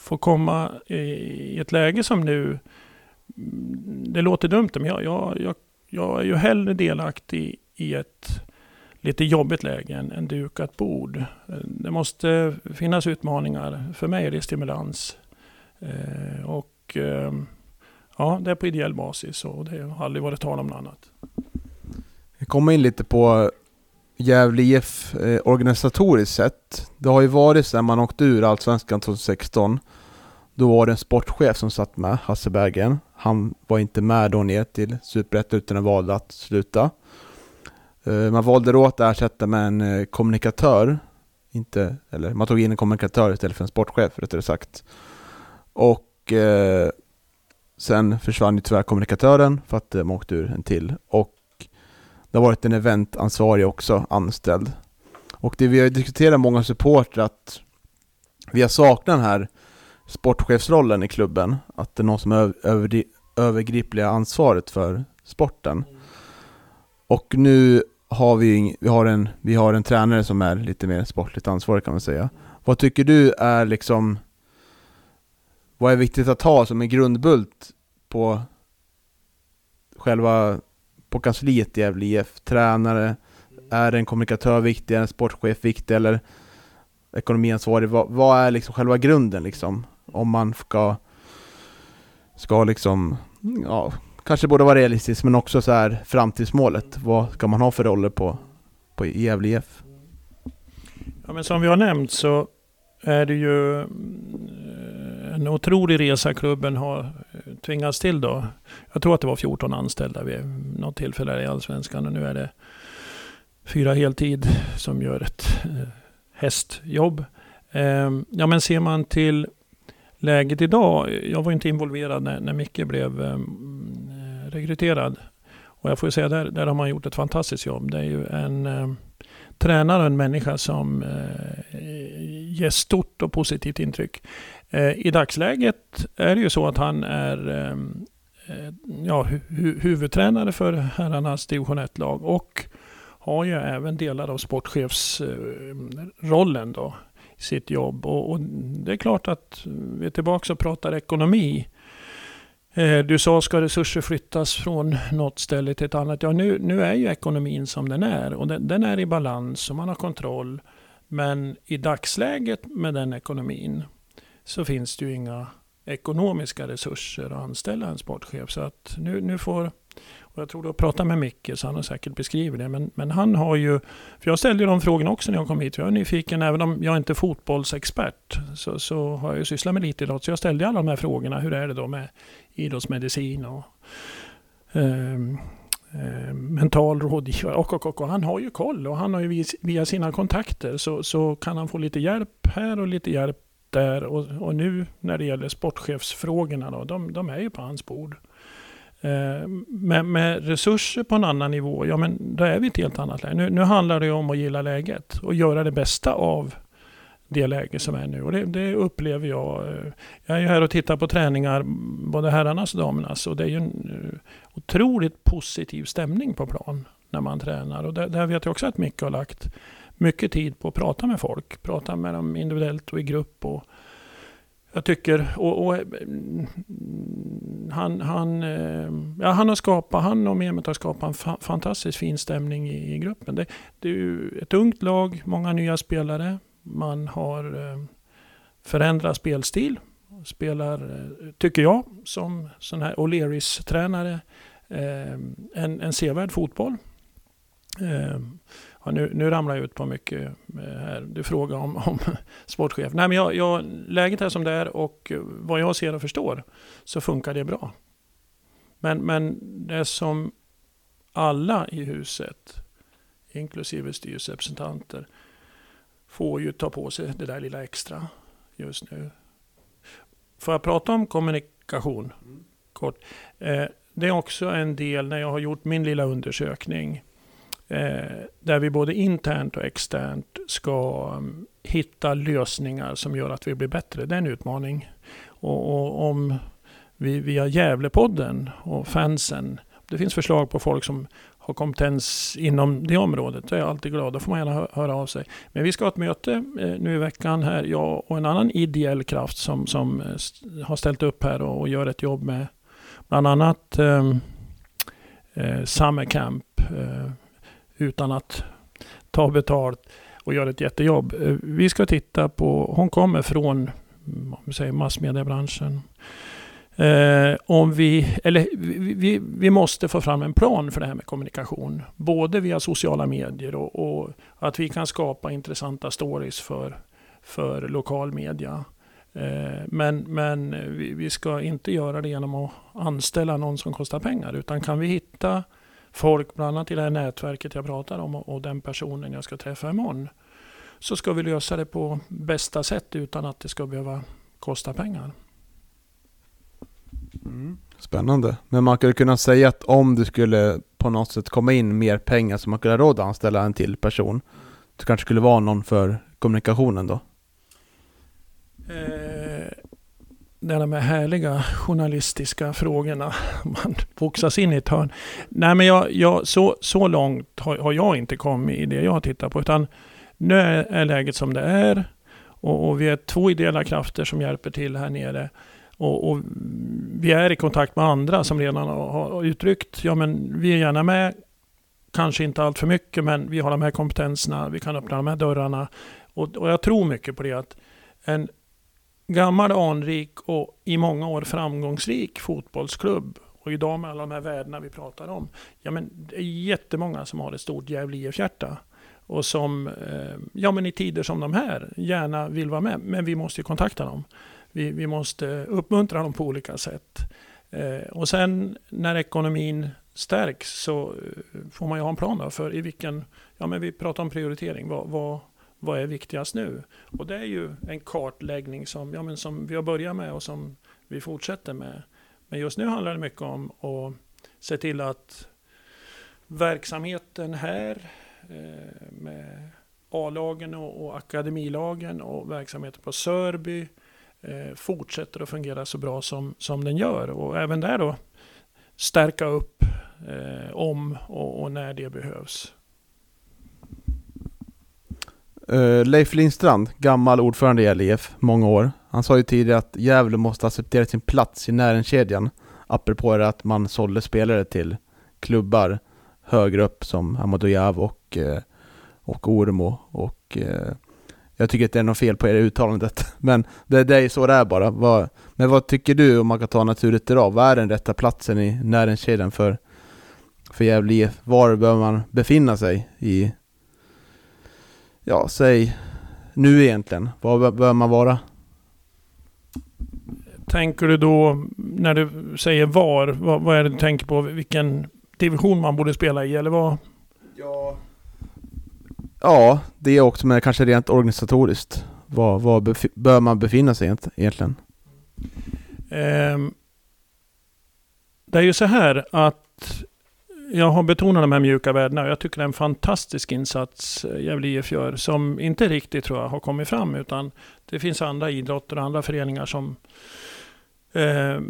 D: få komma i ett läge som nu... Mm, det låter dumt, men jag, jag, jag, jag är ju hellre delaktig i ett lite jobbigt läge än, än dukat bord. Det måste finnas utmaningar. För mig är det stimulans. Eh, och eh, ja, det är på ideell basis och det har aldrig varit tal om något annat.
B: Vi kommer in lite på Gävle IF eh, organisatoriskt sett. Det har ju varit sedan man åkte ur Allsvenskan 2016. Då var det en sportchef som satt med, Hasse Bergen. Han var inte med då ner till Superettan utan valde att sluta. Eh, man valde då att ersätta med en eh, kommunikatör. Inte, eller man tog in en kommunikatör istället för en sportchef rättare sagt. Och eh, sen försvann ju tyvärr kommunikatören för att eh, de åkte ur en till. Och det har varit en eventansvarig också anställd. Och det vi har diskuterat många supportrar att vi har saknat den här sportchefsrollen i klubben. Att det är någon som har över, det övergripliga ansvaret för sporten. Och nu har vi, vi, har en, vi har en tränare som är lite mer sportligt ansvarig kan man säga. Vad tycker du är liksom vad är viktigt att ha som en grundbult på själva på kansliet i Gävle IF? Tränare, är en kommunikatör viktig, är en sportchef viktig eller ekonomiansvarig? Vad, vad är liksom själva grunden liksom? Om man ska, ska liksom, ja, kanske borde vara realistisk men också så här framtidsmålet. Vad ska man ha för roller på, på Gävle IF?
D: Ja men som vi har nämnt så är det ju eh, en otrolig resa klubben har eh, tvingats till då. Jag tror att det var 14 anställda vid något tillfälle i Allsvenskan och nu är det fyra heltid som gör ett eh, hästjobb. Ehm, ja men ser man till läget idag. Jag var inte involverad när, när Micke blev eh, mm, eh rekryterad. Och jag får säga där, där har man gjort ett fantastiskt jobb. Det är ju en eh, tränare och en människa som eh, ger stort och positivt intryck. Eh, I dagsläget är det ju så att han är eh, eh ja, hu huvudtränare för herrarnas division 1-lag och har ju även delar av sportchefsrollen eh, då sitt jobb. Och, och, det är klart att vi är tillbaka och pratar ekonomi. Eh, du sa, ska resurser flyttas från något ställe till ett annat? Ja, nu, nu är ju ekonomin som den är och den, den är i balans och man har kontroll. Men i dagsläget med den ekonomin så finns det ju inga ekonomiska resurser att anställa en sportchef. Så att nu, nu får, och jag tror du har pratat med Micke så han har säkert beskrivit det. Men, men han har ju, för jag ställde ju de frågorna också när jag kom hit. Jag är nyfiken, även om jag inte är fotbollsexpert så, så har jag ju sysslat med lite idrott. Så jag ställde alla de här frågorna. Hur är det då med idrottsmedicin och eh, eh, mental rådgivare och, och, och, och, han har ju koll och han har ju via sina kontakter så, så kan han få lite hjälp här och lite hjälp där och, och nu när det gäller sportchefsfrågorna då, de, de är ju på hans bord. Eh, men med, resurser på en annan nivå, ja men då är vi i ett helt annat läge. Nu, nu handlar det om att gilla läget och göra det bästa av det läge som är nu. Och det, det, upplever jag. Eh, jag är ju här och tittar på träningar, både herrarnas och damernas. Och det är ju en eh, otroligt positiv stämning på plan när man tränar. Och där, där vet jag också att Micke har lagt mycket tid på att prata med folk. Prata med dem individuellt och i grupp. Och jag tycker, och, och eh, han, han, eh, ja, han har skapat, han och Mehmet har skapat en fa fantastiskt fin stämning i, i gruppen. Det, det, är ju ett ungt lag, många nya spelare. Man har eh, förändrat spelstil. Spelar, tycker jag, som sån här O'Learys-tränare, en, en sevärd fotboll. Ja, nu, nu ramlar jag ut på mycket här. Du frågar om, om [laughs] sportchef. Nej, men jag, jag, läget är som det är och vad jag ser och förstår så funkar det bra. Men, men det som alla i huset, inklusive styrelserepresentanter, får ju ta på sig det där lilla extra just nu. Får jag prata om kommunikation? Kort. Eh, det är också en del när jag har gjort min lilla undersökning Eh, Eh, där vi både internt och externt ska mm, hitta lösningar som gör att vi blir bättre. Det är en utmaning. Och, och om vi via Gävlepodden och fansen, det finns förslag på folk som har kompetens inom det området. Då är jag alltid glad. Då får man gärna höra av sig. Men vi ska ha ett möte eh, nu i veckan här. Jag och en annan ideell kraft som, som eh, har ställt upp här och, och gör ett jobb med bland annat ehm, eh, Summer Camp. Eh, utan att ta betalt och göra ett jättejobb. Eh, vi ska titta på, hon kommer från säger massmediebranschen. Eh, om vi, eller vi, vi måste få fram en plan för det här med kommunikation. Både via sociala medier och, och att vi kan skapa intressanta stories för, för lokal media. Eh, men men vi, vi ska inte göra det genom att anställa någon som kostar pengar. Utan kan vi hitta folk, bland annat i det här nätverket jag pratar om och, och den personen jag ska träffa imorgon. Så ska vi lösa det på bästa sätt utan att det ska behöva kosta pengar.
B: Mm. Spännande. Men man skulle kunna säga att om det skulle på något sätt komma in mer pengar så man kunde ha råd att anställa en till person. Det kanske skulle vara någon för kommunikationen då?
D: Eh, det de här härliga journalistiska frågorna. [laughs] Man boxas in i ett hörn. Nej, men jag, jag, så, så långt har, har, jag inte kommit i det jag tittar på. Utan nu är, är läget som det är. Och, och, vi är två ideella krafter som hjälper till här nere. Och, och vi är i kontakt med andra som redan har, har uttryckt, ja men vi är gärna med. Kanske inte allt för mycket, men vi har de här kompetenserna. Vi kan öppna de här dörrarna. Och, och jag tror mycket på det att en gammal anrik och i många år framgångsrik fotbollsklubb och idag med alla de här värdena vi pratar om. Ja, men det är jättemånga som har ett stort Gävle IF-hjärta och som eh, ja, men i tider som de här gärna vill vara med. Men vi måste kontakta dem. Vi, vi måste uppmuntra dem på olika sätt. Eh, och sen när ekonomin stärks så eh, får man ju ha en plan för i vilken, ja men vi pratar om prioritering, vad, vad, vad är viktigast nu? Och det är ju en kartläggning som, ja, men som vi har börjat med och som vi fortsätter med. Men just nu handlar det mycket om att se till att verksamheten här eh, med A-lagen och, och akademilagen och verksamheten på Sörby eh, fortsätter att fungera så bra som, som den gör. Och även där då stärka upp eh, om och, och när det behövs.
B: Uh, Leif Lindstrand, gammal ordförande i LIF, många år. Han sa ju tidigare att Gävle måste acceptera sin plats i näringskedjan. Apropå det att man sålde spelare till klubbar högre upp som Amadojav och, uh, och Ormo. Och, uh, jag tycker att det är något fel på det uttalandet. [laughs] Men det, det är så det är bara. Vad, men vad tycker du om man kan ta naturligt idag? Vad är den rätta platsen i näringskedjan för, för Gävle IF? Var bör man befinna sig i ja, säg nu egentligen? Var bör man vara?
D: Tänker du då, när du säger var, vad, vad, är det du tänker på? Vilken division man borde spela i, eller vad?
B: Ja, ja det är också, men kanske rent organisatoriskt. Var, var bör man befinna sig egent- egentligen?
D: Ehm, det är ju så här att jag har betonat de här mjuka värdena och jag tycker det är en fantastisk insats eh, Gävle IF gör som inte riktigt tror jag har kommit fram utan det finns andra idrotter och andra föreningar som eh,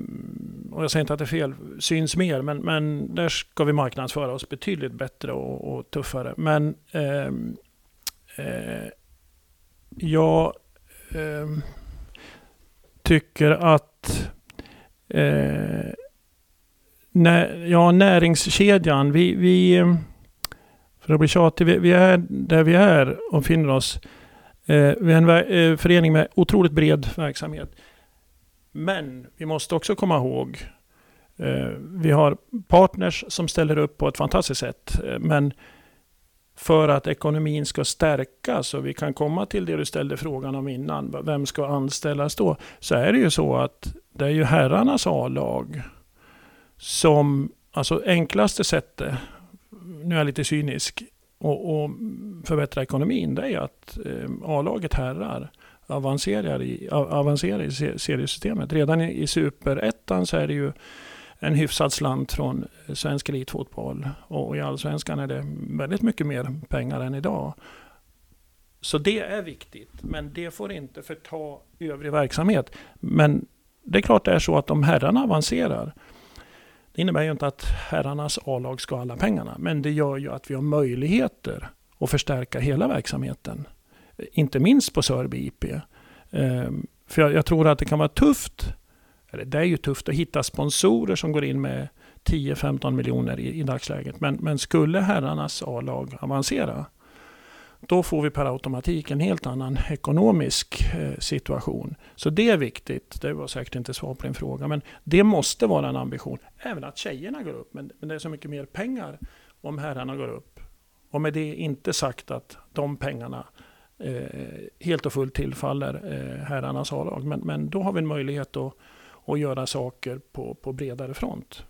D: och jag säger inte att det är fel, syns mer men, men där ska vi marknadsföra oss betydligt bättre och, och tuffare. Men eh, eh, jag eh, tycker att när, ja, näringskedjan, vi, vi, för att bli tjatig, vi, vi är där vi är och finner oss. Eh, vi är en eh, förening med otroligt bred verksamhet. Men vi måste också komma ihåg, eh, vi har partners som ställer upp på ett fantastiskt sätt. Eh, Men för att ekonomin ska stärkas och vi kan komma till det du ställde frågan om innan, vem ska anställas då? Så är det ju så att det är ju herrarnas A-lag som, alltså enklaste sättet, nu är jag lite cynisk, och, och förbättra ekonomin, det är att eh, A-laget herrar avancerar i, avancerar i seriesystemet. Redan i, i superettan så är det ju en hyfsad slant från svensk elitfotboll. Och i allsvenskan är det väldigt mycket mer pengar än idag. Så det är viktigt, men det får inte förta övrig verksamhet. Men det är klart det är så att om herrarna avancerar, det innebär ju inte att herrarnas A-lag ska ha alla pengarna, men det gör ju att vi har möjligheter att förstärka hela verksamheten. Inte minst på Sörby IP. Ehm, för jag, jag tror att det kan vara tufft, eller det är ju tufft att hitta sponsorer som går in med 10-15 miljoner i, i dagsläget. Men, men skulle herrarnas A-lag avancera, då får vi per automatik en helt annan ekonomisk eh, situation. Så det är viktigt. Det var säkert inte svar på din fråga, men det måste vara en ambition. Även att tjejerna går upp, men, det är så mycket mer pengar om herrarna går upp. Och med det inte sagt att de pengarna eh, helt och fullt tillfaller eh, herrarnas A-lag. Men, men då har vi en möjlighet att, att göra saker på, på bredare front.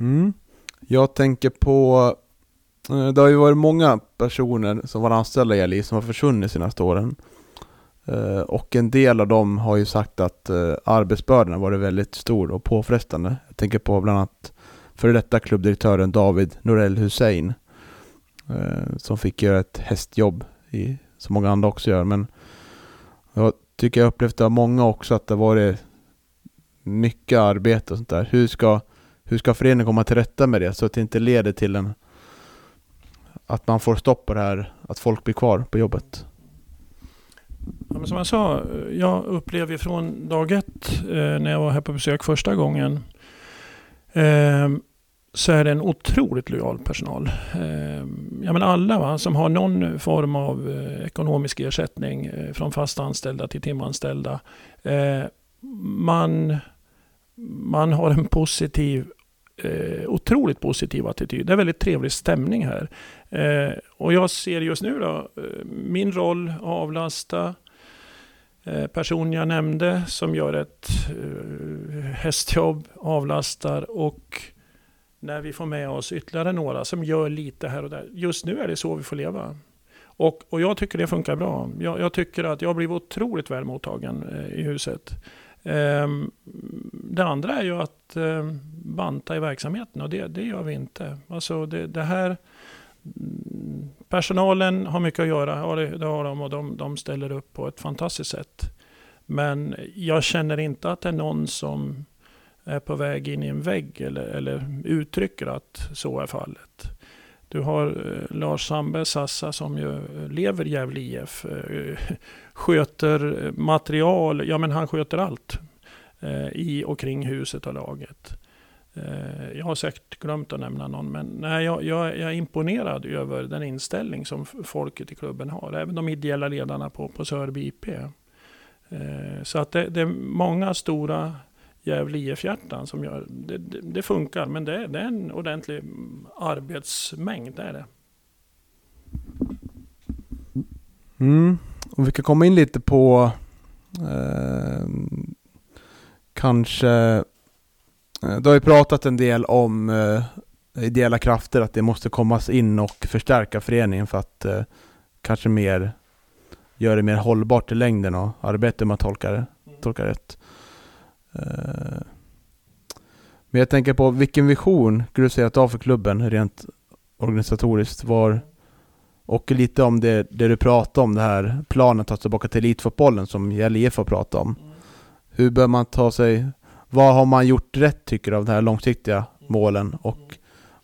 B: Mm. Jag tänker på, Eh, det har ju varit många personer som var anställda i Eli som har försvunnit de senaste åren. Eh, och en del av dem har ju sagt att eh, arbetsbördan har varit väldigt stor och påfrestande. Jag tänker på bland annat före detta klubbdirektören David Norell Hussein. Som fick göra ett hästjobb, i, som många andra också gör. Men jag tycker jag upplevt av många också att det har varit mycket arbete och sånt där. Hur ska hur ska föreningen komma till rätta med det så att det inte leder till en att man får stopp på det här, att folk blir kvar på jobbet?
D: Ja, men som jag sa, jag upplevde ju från dag ett eh, när jag var här på besök första gången eh, så är det en otroligt lojal personal. Eh, ja, men alla va, som har någon form av eh, ekonomisk ersättning eh, från fast anställda till timanställda. Eh, man, man har en positiv eh, otroligt positiv attityd. Det är väldigt trevlig stämning här. Eh, och jag ser just nu då, eh, min roll avlasta eh, person jag nämnde som gör ett eh, hästjobb, avlastar och när vi får med oss ytterligare några som gör lite här och där. Just nu är det så vi får leva. Och, och jag tycker det funkar bra. Jag, jag tycker att jag blev otroligt väl mottagen eh, i huset. Ehm, det andra är ju att eh, banta i verksamheten och det, det gör vi inte. Alltså det, det här Mm, personalen har mycket att göra, ja, det, det har de och de, de ställer upp på ett fantastiskt sätt. Men jag känner inte att det är någon som är på väg in i en vägg eller, eller uttrycker att så är fallet. Du har eh, Lars Sandberg Sassa som ju lever i Gävle IF. Eh, [laughs] sköter material, ja men han sköter allt eh, i och kring huset och laget. Eh, jag har säkert glömt att nämna någon, men nej, jag, jag, jag är imponerad över den inställning som folket i klubben har. Även de ideella ledarna på, på Sörby IP. Eh, så att det, det är många stora Gävle IF-hjärtan som gör det. Det, det funkar, men det, är- det är en ordentlig arbetsmängd. Det är det.
B: Mm. Och vi kan komma in lite på eh, kanske du har ju pratat en del om eh, ideella krafter, att det måste kommas in och förstärka föreningen för att eh, kanske mer göra det mer hållbart i längden och arbeta med att tolka det, tolka rätt. Eh, men jag tänker på vilken vision skulle du säga att du har för klubben rent organisatoriskt? Var, och lite om det, det du pratade om, det här planen att ta tillbaka till elitfotbollen som Gälle IF har pratat om. Hur bör man ta sig, vad har man gjort rätt tycker du av de här långsiktiga målen och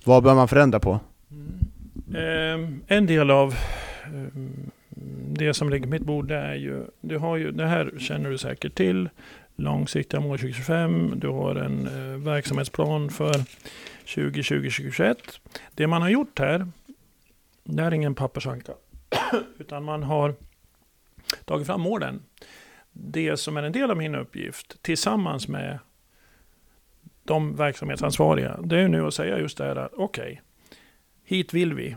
B: vad bör man förändra på?
D: Eh, en del av eh, det som ligger på mitt bord det är ju, du har ju, det här känner du säkert till, långsiktiga mål 2025, du har en eh, verksamhetsplan för 2020-2021. Det man har gjort här, det är ingen pappersanka, [coughs] utan man har tagit fram målen. Det som är en del av min uppgift tillsammans med de verksamhetsansvariga, det är nu att säga just det här att okej, okay, hit vill vi.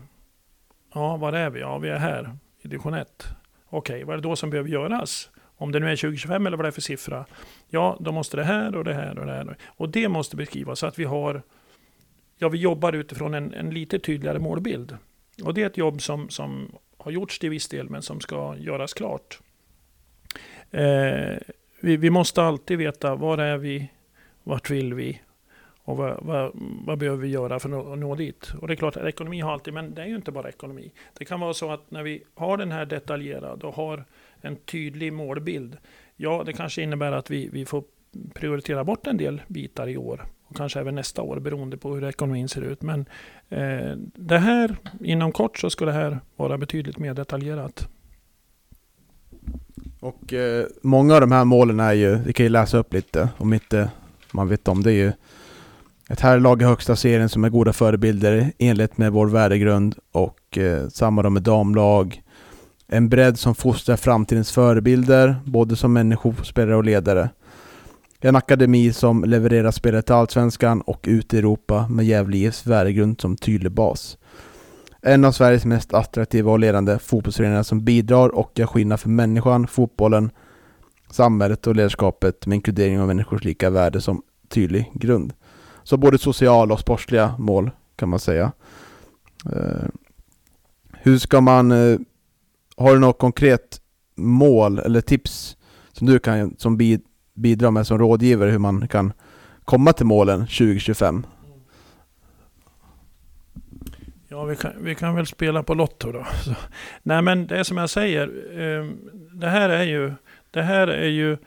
D: Ja, var är vi? Ja, vi är här i division 1. Okej, okay, vad är det då som behöver göras? Om det nu är 2025 eller vad det är för siffra. Ja, då måste det här och det här och det här. Och det måste beskrivas så att vi har, ja vi jobbar utifrån en, en lite tydligare målbild. Och det är ett jobb som, som har gjorts till viss del men som ska göras klart. Eh, vi, vi, måste alltid veta var är vi, vart vill vi och vad, vad, vad, behöver vi göra för att nå dit? Och det är klart att ekonomi har alltid, men det är ju inte bara ekonomi. Det kan vara så att när vi har den här detaljerad och har en tydlig målbild. Ja, det kanske innebär att vi, vi får prioritera bort en del bitar i år och kanske även nästa år beroende på hur ekonomin ser ut. Men eh, det här, inom kort så ska det här vara betydligt mer detaljerat.
B: Och eh, många av de här målen är ju, vi kan ju läsa upp lite om inte man vet om det är ju ett herrlag i högsta serien som är goda förebilder enligt med vår värdegrund och eh, samma då med damlag. En bredd som fostrar framtidens förebilder, både som människor, spelare och ledare. En akademi som levererar spelare till Allsvenskan och ut i Europa med Gävle IFs värdegrund som tydlig bas. En av Sveriges mest attraktiva och ledande fotbollsföreningar som bidrar och gör skillnad för människan, fotbollen, samhället och ledarskapet med inkludering av människors lika värde som tydlig grund. Så både sociala och sportsliga mål kan man säga. Eh, hur ska man, eh, har du något konkret mål eller tips som du kan som bidra med som rådgivare hur man kan komma till målen 2025?
D: Ja, vi kan, vi kan väl spela på Lotto då. Så, [laughs] nej, men det är som jag säger. Eh, det här är ju, det här är ju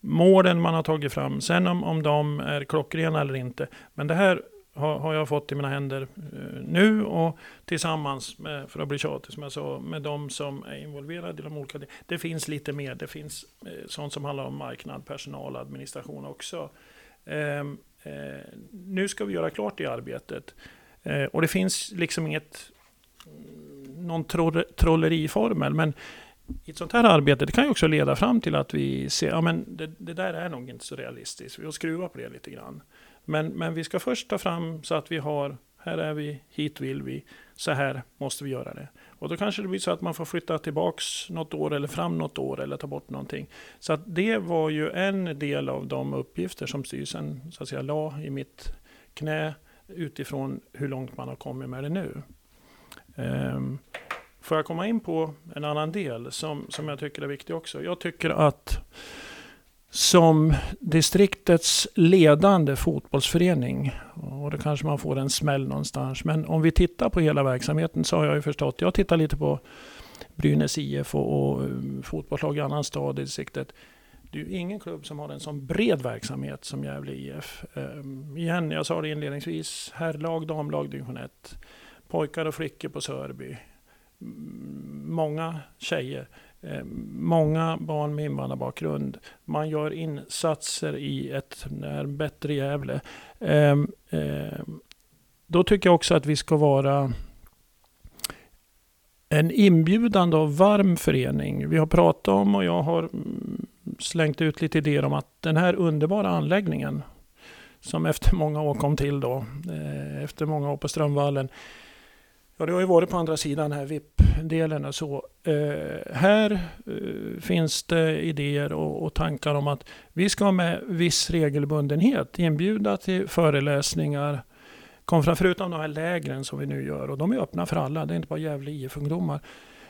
D: målen man har tagit fram. Sen om, om de är klockrena eller inte. Men det här har, har jag fått i mina händer eh, nu och tillsammans med, för att bli tjatig som jag sa, med de som är involverade i de olika. Det finns lite mer. Det finns eh, sånt som handlar om marknad, personal, administration också. Ehm, eh, nu ska vi göra klart det arbetet. Eh, och det finns liksom inget mm, någon trolleriformel. Men i ett sånt här arbete, det kan ju också leda fram till att vi ser, ja men det, det där är nog inte så realistiskt. Vi får skruva på det lite grann. Men, men vi ska först ta fram så att vi har, här är vi, hit vill vi, så här måste vi göra det. Och då kanske det blir så att man får flytta tillbaks något år eller fram något år eller ta bort någonting. Så att det var ju en del av de uppgifter som styrelsen så att säga la i mitt knä utifrån hur långt man har kommit med det nu. Um, Får jag komma in på en annan del som, som jag tycker är viktig också. Jag tycker att som distriktets ledande fotbollsförening, och då kanske man får en smäll någonstans, men om vi tittar på hela verksamheten så har jag ju förstått, jag tittar lite på Brynäs IF och, och eh, fotbollslag i annan stad i distriktet. Det är ju ingen klubb som har en sån bred verksamhet som Gävle IF. Ehm, igen, jag sa det inledningsvis, herrlag, damlag, division 1. Pojkar och flickor på Sörby många tjejer, eh, många barn med invandrarbakgrund. Man gör insatser i ett bättre Gävle. Eh, eh, då tycker jag också att vi ska vara en inbjudande och varm förening. Vi har pratat om och jag har mm, slängt ut lite idéer om att den här underbara anläggningen som efter många år kom till då, efter många år på Strömvallen, Ja, det har ju varit på andra sidan här, VIP-delen och så. Eh, här eh, finns det idéer och, och, tankar om att vi ska med viss regelbundenhet inbjuda till föreläsningar. Förutom de här lägren som vi nu gör och de är öppna för alla, det är inte bara Gävle IF-ungdomar.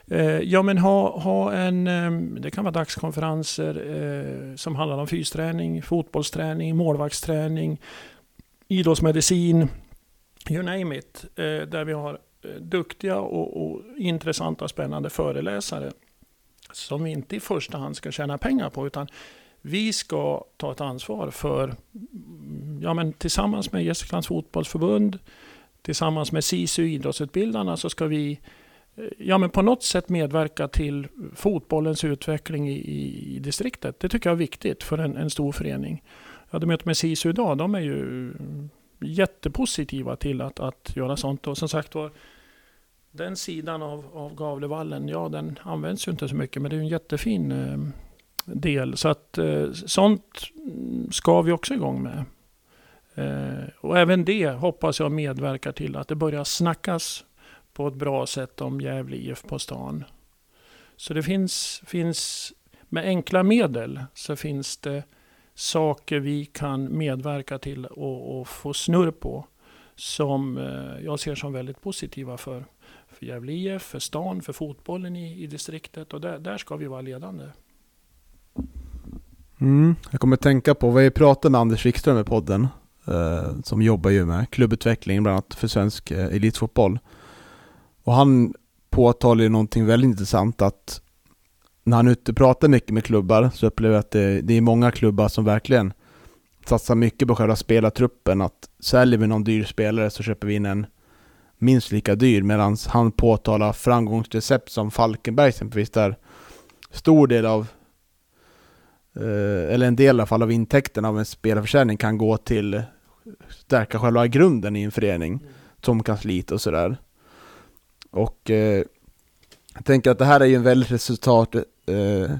D: Eh, ja, men ha, ha en... Eh, det kan vara dagskonferenser eh, som handlar om fysträning, fotbollsträning, målvaktsträning, idrottsmedicin, you name it. Eh, där vi har Eh, duktiga och, och intressanta och spännande föreläsare som vi inte i första hand ska tjäna pengar på, utan vi ska ta ett ansvar för, mm, ja men tillsammans med Gästriklands fotbollsförbund, tillsammans med SISU idrottsutbildarna så ska vi eh, ja, men på något sätt medverka till fotbollens utveckling i, i, i distriktet. Det tycker jag är viktigt för en, en stor förening. Jag hade möte med SISU idag. De är ju jättepositiva till att, att göra sånt. Och som sagt var, den sidan av, av Gavlevallen, ja den används ju inte så mycket men det är en jättefin eh, del. Så att eh, sånt ska vi också igång med. Eh, och även det hoppas jag medverkar till att det börjar snackas på ett bra sätt om Gävle IF på stan. Så det finns, finns med enkla medel så finns det saker vi kan medverka till och, och få snurr på som eh, jag ser som väldigt positiva för, för Gävle IF, för stan, för fotbollen i, i distriktet och där, där ska vi vara ledande.
B: Mm, jag kommer tänka på, vi pratade med Anders Wikström i podden eh, som jobbar ju med klubbutveckling bland annat för svensk eh, elitfotboll. Och han påtalar ju någonting väldigt intressant att när han är ute och pratar mycket med klubbar så upplever jag att det, det är många klubbar som verkligen satsar mycket på själva spelartruppen. Att säljer vi någon dyr spelare så köper vi in en minst lika dyr medan han påtalar framgångsrecept som Falkenberg exempelvis där stor del av eh, eller en del i alla fall av intäkterna av en spelarförsäljning kan gå till stärka själva grunden i en förening mm. som kansliet och sådär. Och eh, jag tänker att det här är ju en väldigt resultat, eh,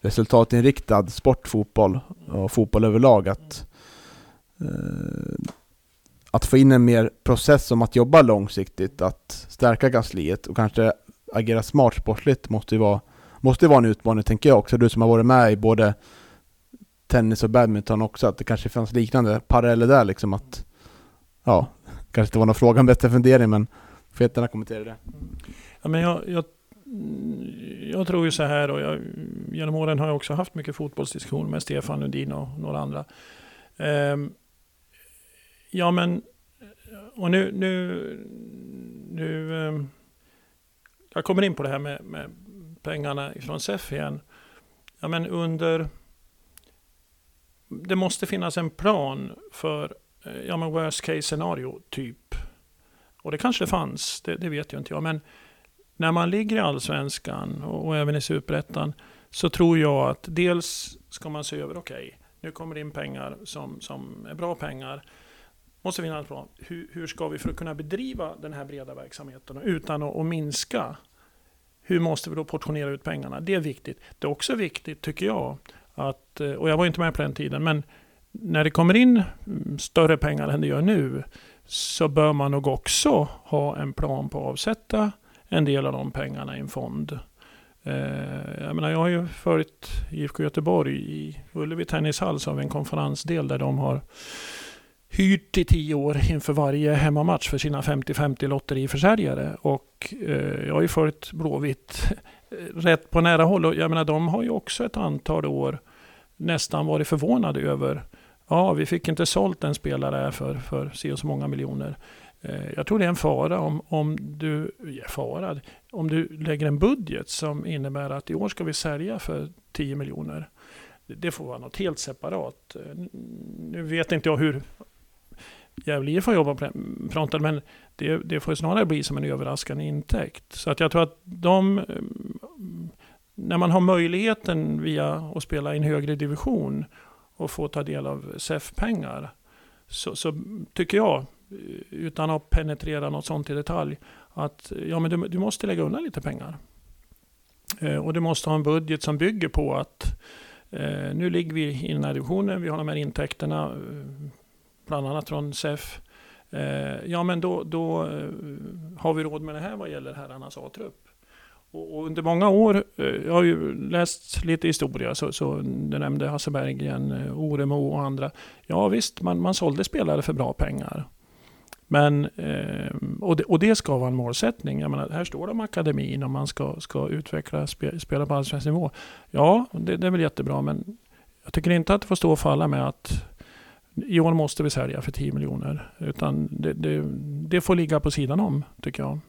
B: resultatinriktad sportfotboll och fotboll överlag. Att, eh, att få in en mer process om att jobba långsiktigt, att stärka kansliet och kanske agera smart sportligt måste ju vara, måste vara en utmaning tänker jag också. Du som har varit med i både tennis och badminton också, att det kanske fanns liknande paralleller där liksom att ja, kanske inte var någon fråga en bättre fundering men får jättegärna kommentera det.
D: Ja, men jag, jag, Mm, jag, tror ju så här och jag, genom åren har jag också haft mycket fotbollsdiskussioner med Stefan Lundin och några andra. Um, ja men, och nu, nu, nu ehm, jag kommer in på det här med, med pengarna från SEF igen. Ja men under det måste finnas en plan för eh, ja, men worst case scenario, typ. Och det kanske det fanns, det, det vet ju inte jag. Men när man ligger i allsvenskan och, och även i superettan så tror jag att dels ska man se över, okej, okay, nu kommer det in pengar som, som är bra pengar. Måste finnas en plan. Hur, hur ska vi för att kunna bedriva den här breda verksamheten utan att, att minska? Hur måste vi då portionera ut pengarna? Det är viktigt. Det är också viktigt, tycker jag, att, eh, och jag var inte med på den tiden, men när det kommer in mm, större pengar än det gör nu så bör man nog också ha en plan på att avsätta en del av de pengarna i en fond. Eh, jag, menar, jag har ju följt IFK Göteborg i Ullevi Tennishall så har vi en konferensdel där de har hyrt i tio år inför varje hemmamatch för sina 50-50 lotteriförsäljare. Och eh, jag har ju följt Blåvitt eh, rätt på nära håll. Och jag menar, de har ju också ett antal år nästan varit förvånade över Ja, vi fick inte sålt en spelare för, för si och så många miljoner. Eh, jag tror det är en fara om, om du, ja, fara, om du lägger en budget som innebär att i år ska vi sälja för 10 miljoner. Det får vara något helt separat. Eh, nu vet inte jag hur Gävle IF har jobbat på den fronten, men det, det får snarare bli som en överraskande intäkt. Så att jag tror att de, eh, när man har möjligheten via att spela i en högre division och få ta del av SEF-pengar, så, så, tycker jag, Eh, utan att penetrera något sånt i detalj, att ja, men du, du måste lägga undan lite pengar. Eh, och du måste ha en budget som bygger på att eh, nu ligger vi i den här divisionen, vi har de här intäkterna, eh, bland annat från SEF. Eh, ja, men då, då eh, har vi råd med det här vad gäller herrarnas A-trupp. Och, och, under många år, eh, jag har ju läst lite historia, så, så du nämnde Hasse Berggren, eh, Oremo och andra. Ja visst, man, man sålde spelare för bra pengar. Men, eh, och, det, och det ska vara en målsättning. Jag menar, här står det om akademin och man ska, ska utveckla spe, spela på allsvensk nivå. Ja, det, det är väl jättebra men jag tycker inte att det får stå och falla med att i år måste vi sälja för 10 miljoner. Utan det, det, det, får ligga på sidan om, tycker jag.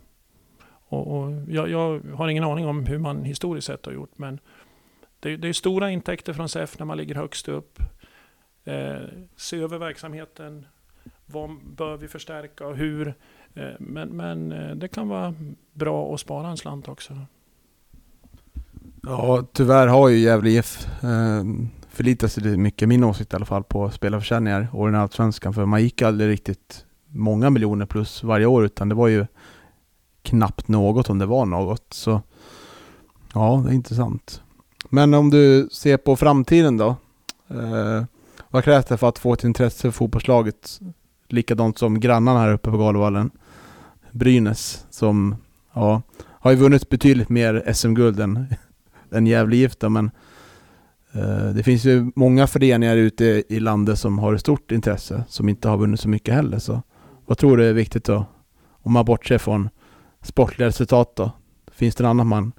D: Och, och jag, jag, har ingen aning om hur man historiskt sett har gjort, men det, det är stora intäkter från SEF när man ligger högst upp. Eh, se över verksamheten. Vad bör vi förstärka och hur? Eh, men, men eh, det kan vara bra att spara en slant också.
B: Ja, tyvärr har ju Gävle IF eh, förlitar sig mycket, min åsikt i alla fall, på spelarförsäljningar och den Allsvenskan. För man gick aldrig riktigt många miljoner plus varje år, utan det var ju knappt något om det var något. Så ja, det är intressant. Men om du ser på framtiden då? Eh, vad krävs det för att få ett intresse för fotbollslaget? Likadant som grannarna här uppe på Galvallen. Brynäs som ja, har ju vunnit betydligt mer SM-guld än, [laughs] än Gävle IF men Eh, det finns ju många föreningar ute i landet som har ett stort intresse som inte har vunnit så mycket heller. Så vad tror du är viktigt då? Om man bortser från sportliga resultat då? Finns det något annat man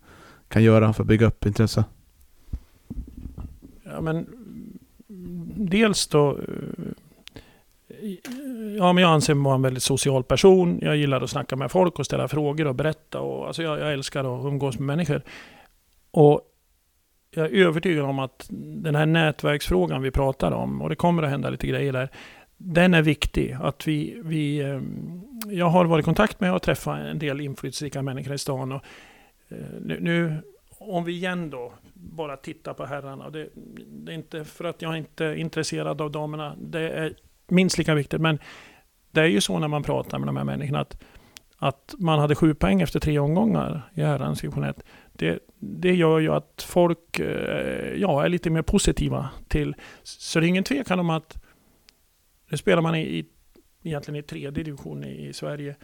B: kan göra för att bygga upp intresse?
D: Ja, men dels då eh, Ja, men jag anser mig vara en väldigt social person. Jag gillar att snacka med folk och ställa frågor och berätta. Och, alltså jag, jag älskar att umgås med människor. Och jag är övertygad om att den här nätverksfrågan vi pratar om, och det kommer att hända lite grejer där, den är viktig. Att vi, vi, ehm, jag har varit i kontakt med och träffat en del inflytelserika människor i stan. Och eh, nu, nu, om vi igen då bara tittar på herrarna. Det, det är inte för att jag inte är intresserad av damerna. Det är minst lika viktigt. Men det är ju så när man pratar med de här människorna att, att man hade sju poäng efter tre omgångar i herrans division 1 det, det gör ju att folk eh, ja, är lite mer positiva till. Så det är ingen tvekan om att nu spelar man i, i, egentligen i tredje division i, i Sverige.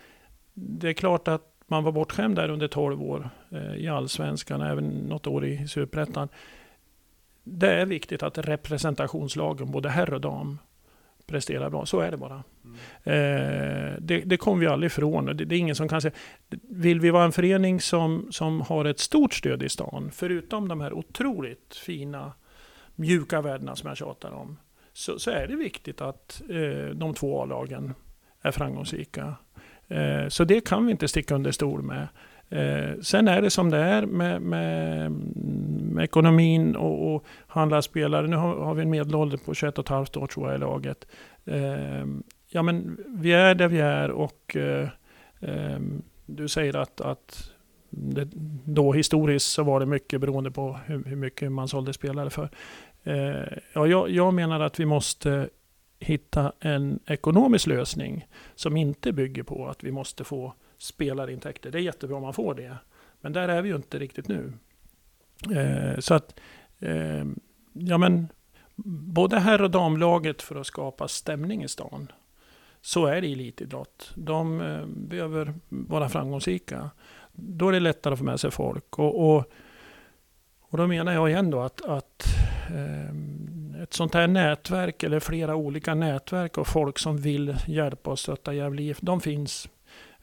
D: Det är klart att man var bortskämd där under 12 år eh, i allsvenskan, även något år i superettan. Det är viktigt att representationslagen, både herr och dam, presterar bra. Så är det bara. Mm. Eh, det, det kommer vi aldrig ifrån. Det, det, är ingen som kan säga... Vill vi vara en förening som, som har ett stort stöd i stan, förutom de här otroligt fina mjuka värdena som jag tjatar om, så, så är det viktigt att eh, de två A-lagen är framgångsrika. Eh, så det kan vi inte sticka under stol med. Eh, sen är det som det är med, med, med ekonomin och, och handla spelare. Nu har, har, vi en medelålder på 21,5 år tror jag i laget. Eh, ja men vi är där vi är och eh, ehm, du säger att, att det, då historiskt så var det mycket beroende på hur, hur mycket man sålde spelare för. Eh, ja, jag, jag menar att vi måste hitta en ekonomisk lösning som inte bygger på att vi måste få spelarintäkter. Det är jättebra om man får det. Men där är vi ju inte riktigt nu. Eh, så att, eh, ja men, både herr och damlaget för att skapa stämning i stan. Så är det i elitidrott. De eh, behöver vara framgångsrika. Då är det lättare att få med sig folk. Och, och, och då menar jag igen då att, att eh, ett sånt här nätverk eller flera olika nätverk och folk som vill hjälpa och stötta Gävle IF, de finns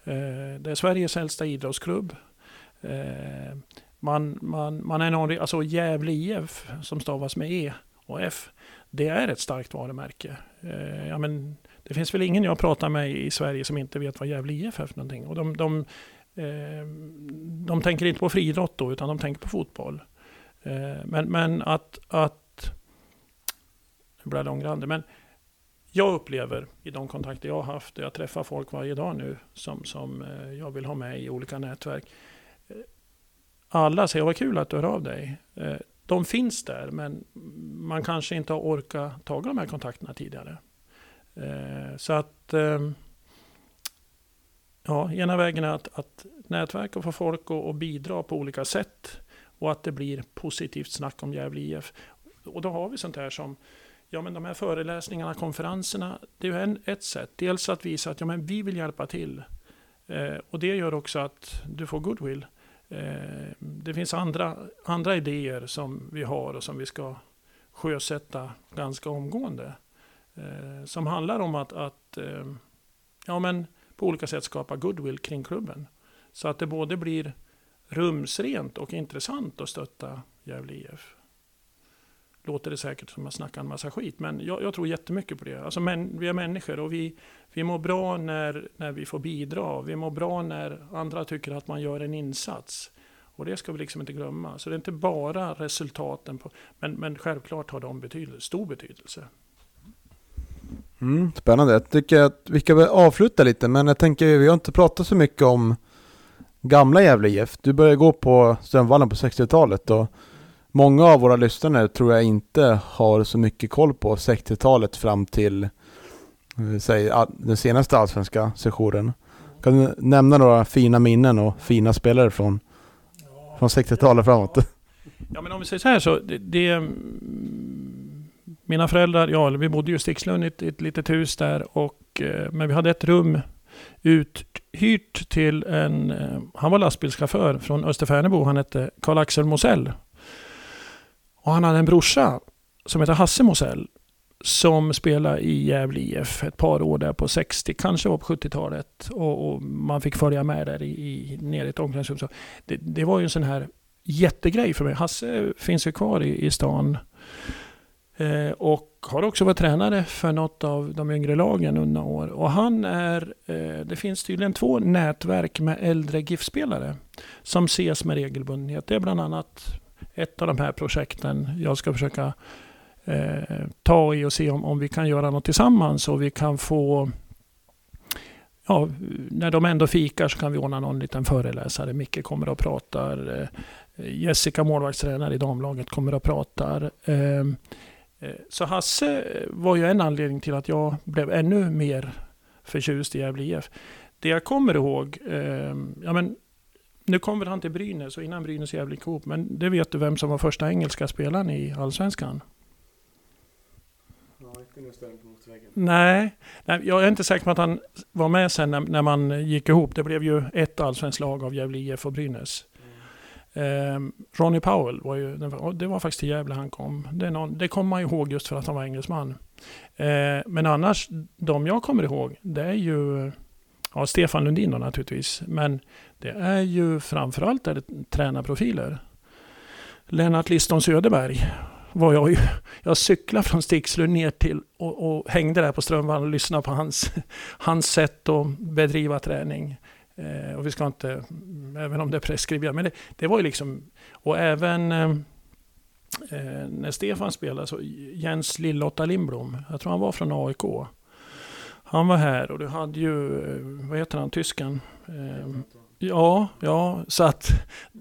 D: Eh, det är Sveriges äldsta idrottsklubb. Eh, man, man, man är någon, alltså Gävle IF som stavas med E och F. Det är ett starkt varumärke. Eh, ja, men det finns väl ingen jag pratar med i Sverige som inte vet vad Gävle IF är för någonting. Och de, de, eh, de tänker inte på friidrott då, utan de tänker på fotboll. Eh, men, men att, att nu blir jag långrandig, men jag upplever i de kontakter jag har haft, jag träffar folk varje dag nu som, som eh, jag vill ha med i olika nätverk. Eh, alla säger vad kul att du hör av dig. Eh, de finns där men man kanske inte har orkat ta de här kontakterna tidigare. Så att ehm, ja, ena vägen är att, att nätverka och få folk att, att bidra på olika sätt och att det blir positivt snack om Gävle IF. Och då har vi sånt här som Ja, men de här föreläsningarna, konferenserna, det är ju en, ett sätt. Dels att visa att ja, men vi vill hjälpa till. Eh, och det gör också att du får goodwill. Eh, det finns andra, andra idéer som vi har och som vi ska sjösätta ganska omgående. Eh, som handlar om att, att eh, ja, men på olika sätt skapa goodwill kring klubben. Så att det både blir rumsrent och intressant att stötta Gävle IF. Låter det säkert som att snacka en massa skit, men jag, jag tror jättemycket på det. Alltså, men, vi är människor och vi, vi mår bra när, när vi får bidra. Vi mår bra när andra tycker att man gör en insats. Och det ska vi liksom inte glömma. Så det är inte bara resultaten, på, men, men självklart har de betydelse, stor betydelse.
B: Mm, spännande. Jag tycker att vi ska avsluta lite, men jag tänker vi har inte pratat så mycket om gamla Gävle IF. Du började gå på Strömvallen på 60-talet och många av våra lyssnare tror jag inte har så mycket koll på 60-talet fram till eh, säg, den senaste allsvenska sessionen. Kan du nämna några fina minnen och fina spelare från, från 60-talet framåt?
D: Ja men om vi säger så här så, det, det mm, mina föräldrar, ja vi bodde ju i Stixlund i ett, ett litet hus där och eh, men vi hade ett rum uthyrt till en, eh, han var lastbilschaufför från Österfärnebo, han hette Karl-Axel Mosell. Och han hade en brorsa som heter Hasse Mosell som spelade i Gävle IF ett par år där på 60, kanske var på 70-talet. Och, och, man fick följa med där i, i, nere i ett omklädningsrum. Det, det, var ju en sån här jättegrej för mig. Hasse finns ju kvar i, i stan. Eh, och har också varit tränare för något av de yngre lagen under år. Och han är, eh, det finns tydligen två nätverk med äldre GIF-spelare som ses med regelbundenhet. Det är bland annat ett av de här projekten jag ska försöka eh, ta i och se om, om vi kan göra något tillsammans och vi kan få Ja, när de ändå fikar så kan vi ordna någon liten föreläsare. Micke kommer och pratar. Eh, Jessica, målvaktstränare i damlaget, kommer och pratar. Ehm, eh, så Hasse var ju en anledning till att jag blev ännu mer förtjust i Gävle IF. Det jag kommer ihåg, eh, ja men nu kommer han till Brynäs och innan Brynäs Gävle ihop, men det vet du vem som var första engelska spelaren i Allsvenskan? Nej, nej, jag är inte säker på att han var med sen när, när man gick ihop. Det blev ju ett allsvenskt lag av Gävle IF och Brynäs. Eh, Ronnie Powell var ju, det var faktiskt till Gävle han kom. Det, någon, det kommer man ihåg just för att han var engelsman. Eh, men annars, de jag kommer ihåg, det är ju ja, Stefan Lundin då naturligtvis. Men det är ju framförallt är det tränarprofiler. Lennart Liston Söderberg var jag ju. Jag cyklade från Stixlund ner till och, och hängde där på Strömvallen och lyssnade på hans, hans sätt att bedriva träning. Eh, och vi ska inte, även om det är preskriberat, men det, det, var ju liksom, och även eh, eh, när Stefan spelade, så Jens Lillotta Lindblom, jag tror han var från AIK. Han var här och du hade ju, eh, vad heter han, tysken? Eh, ja, ja, så att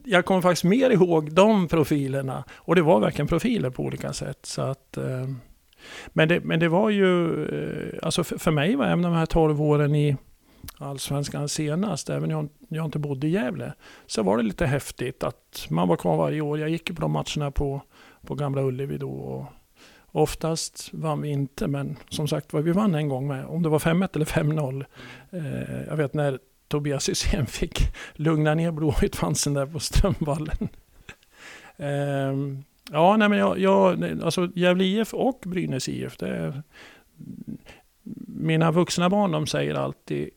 D: jag kommer faktiskt mer ihåg de profilerna. Och det var verkligen profiler på olika sätt. Så att, eh, men, det, men det var ju, alltså för, för mig var även de här 12 åren i allsvenskan senast, även om jag inte bodde i Gävle, så var det lite häftigt att man var kvar varje år. Jag gick på de matcherna på, på Gamla Ullevi då. Och oftast vann vi inte, men som sagt var, vi vann en gång med. Om det var 5-1 eller 5-0. Eh, jag vet när Tobias Hysén fick lugna ner Blåvitt-fansen där på Strömvallen. [laughs] eh, ja, nej men jag, jag, alltså Gävle IF och Brynäs IF, det är, mina vuxna barn de säger alltid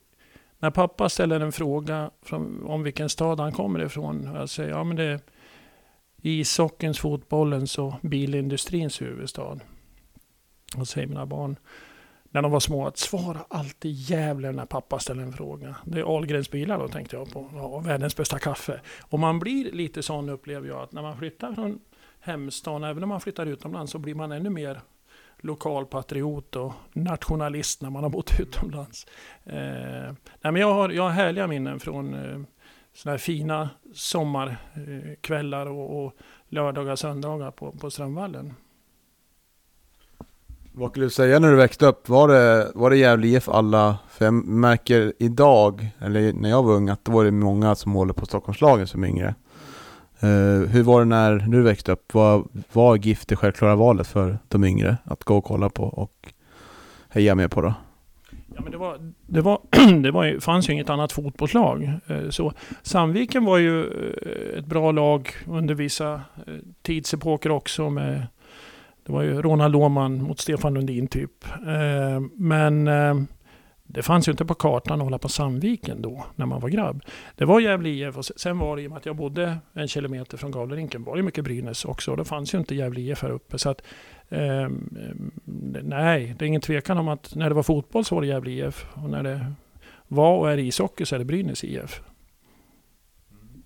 D: när pappa ställer en fråga från, om vilken stad han kommer ifrån. Jag säger ja men det är ishockeyns, fotbollens och bilindustrins huvudstad. Och säger mina barn när de var små att svara alltid Gävle när pappa ställer en fråga. Det är Ahlgrens bilar då tänkte jag på. Ja, världens bästa kaffe. Och man blir lite sån upplever jag att när man flyttar från hemstaden, även om man flyttar utomlands, så blir man ännu mer lokalpatriot och nationalist när man har bott [laughs] utomlands. Eh, nej men jag, har, jag har härliga minnen från eh, sådana här fina sommarkvällar eh, och, och lördagar och söndagar på, på Strömvallen.
B: Vad skulle du säga när du växte upp? Var det, var det Gävle IF alla? För jag märker idag, eller när jag var ung, att det var det många som håller på Stockholmslagen som yngre. Uh, hur var det när du växte upp? Vad var GIF det självklara valet för de yngre att gå och kolla på och heja med på då?
D: Ja, men det, var, det, var, [clears throat] det var, fanns ju inget annat fotbollslag. Eh, så Sandviken var ju eh, ett bra lag under vissa eh, tidsepoker också. Med, det var ju Ronald Åhman mot Stefan Lundin typ. Men det fanns ju inte på kartan att hålla på Sandviken då, när man var grabb. Det var Gävle IF och sen var det i och med att jag bodde en kilometer från Gavlerinken var det mycket Brynäs också. Och då fanns ju inte Gävle IF här uppe. Så att, eh, nej, det är ingen tvekan om att när det var fotboll så var det Gävle IF. Och när det var och är ishockey så är det Brynäs IF. Mm.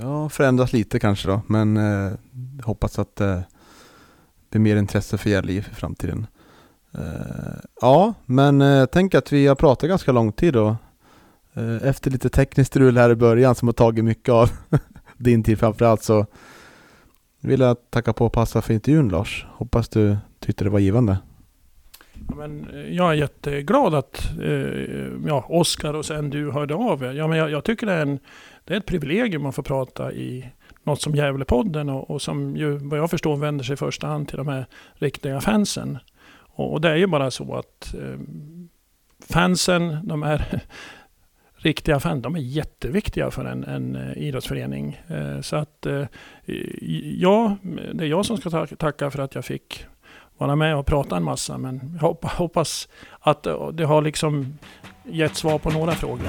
B: Ja, förändras lite kanske då, men eh, hoppas att eh, det blir mer intresse för Gävle IF i framtiden. Eh, ja, men eh, tänk att vi har pratat ganska lång tid då. Eh, efter lite tekniskt strul här i början som har tagit mycket av [laughs] din tid framförallt så vill jag tacka på och passa för intervjun Lars. Hoppas du tyckte det var givande.
D: Ja, men eh, jag är jätteglad att eh, ja, Oskar och sen du hörde av er. Ja, men jag, jag, tycker det är, en, det är ett privilegium att få prata i något som Gävlepodden och, och som ju vad jag förstår vänder sig i första hand till de här riktiga fansen. Och, och det är ju bara så att eh, fansen, de är riktiga fans, de är jätteviktiga för en, en eh, idrottsförening. Eh, så att eh, ja, det är jag som ska tacka för att jag fick vara med och prata en massa. Men jag hoppas att det har liksom gett svar på några frågor.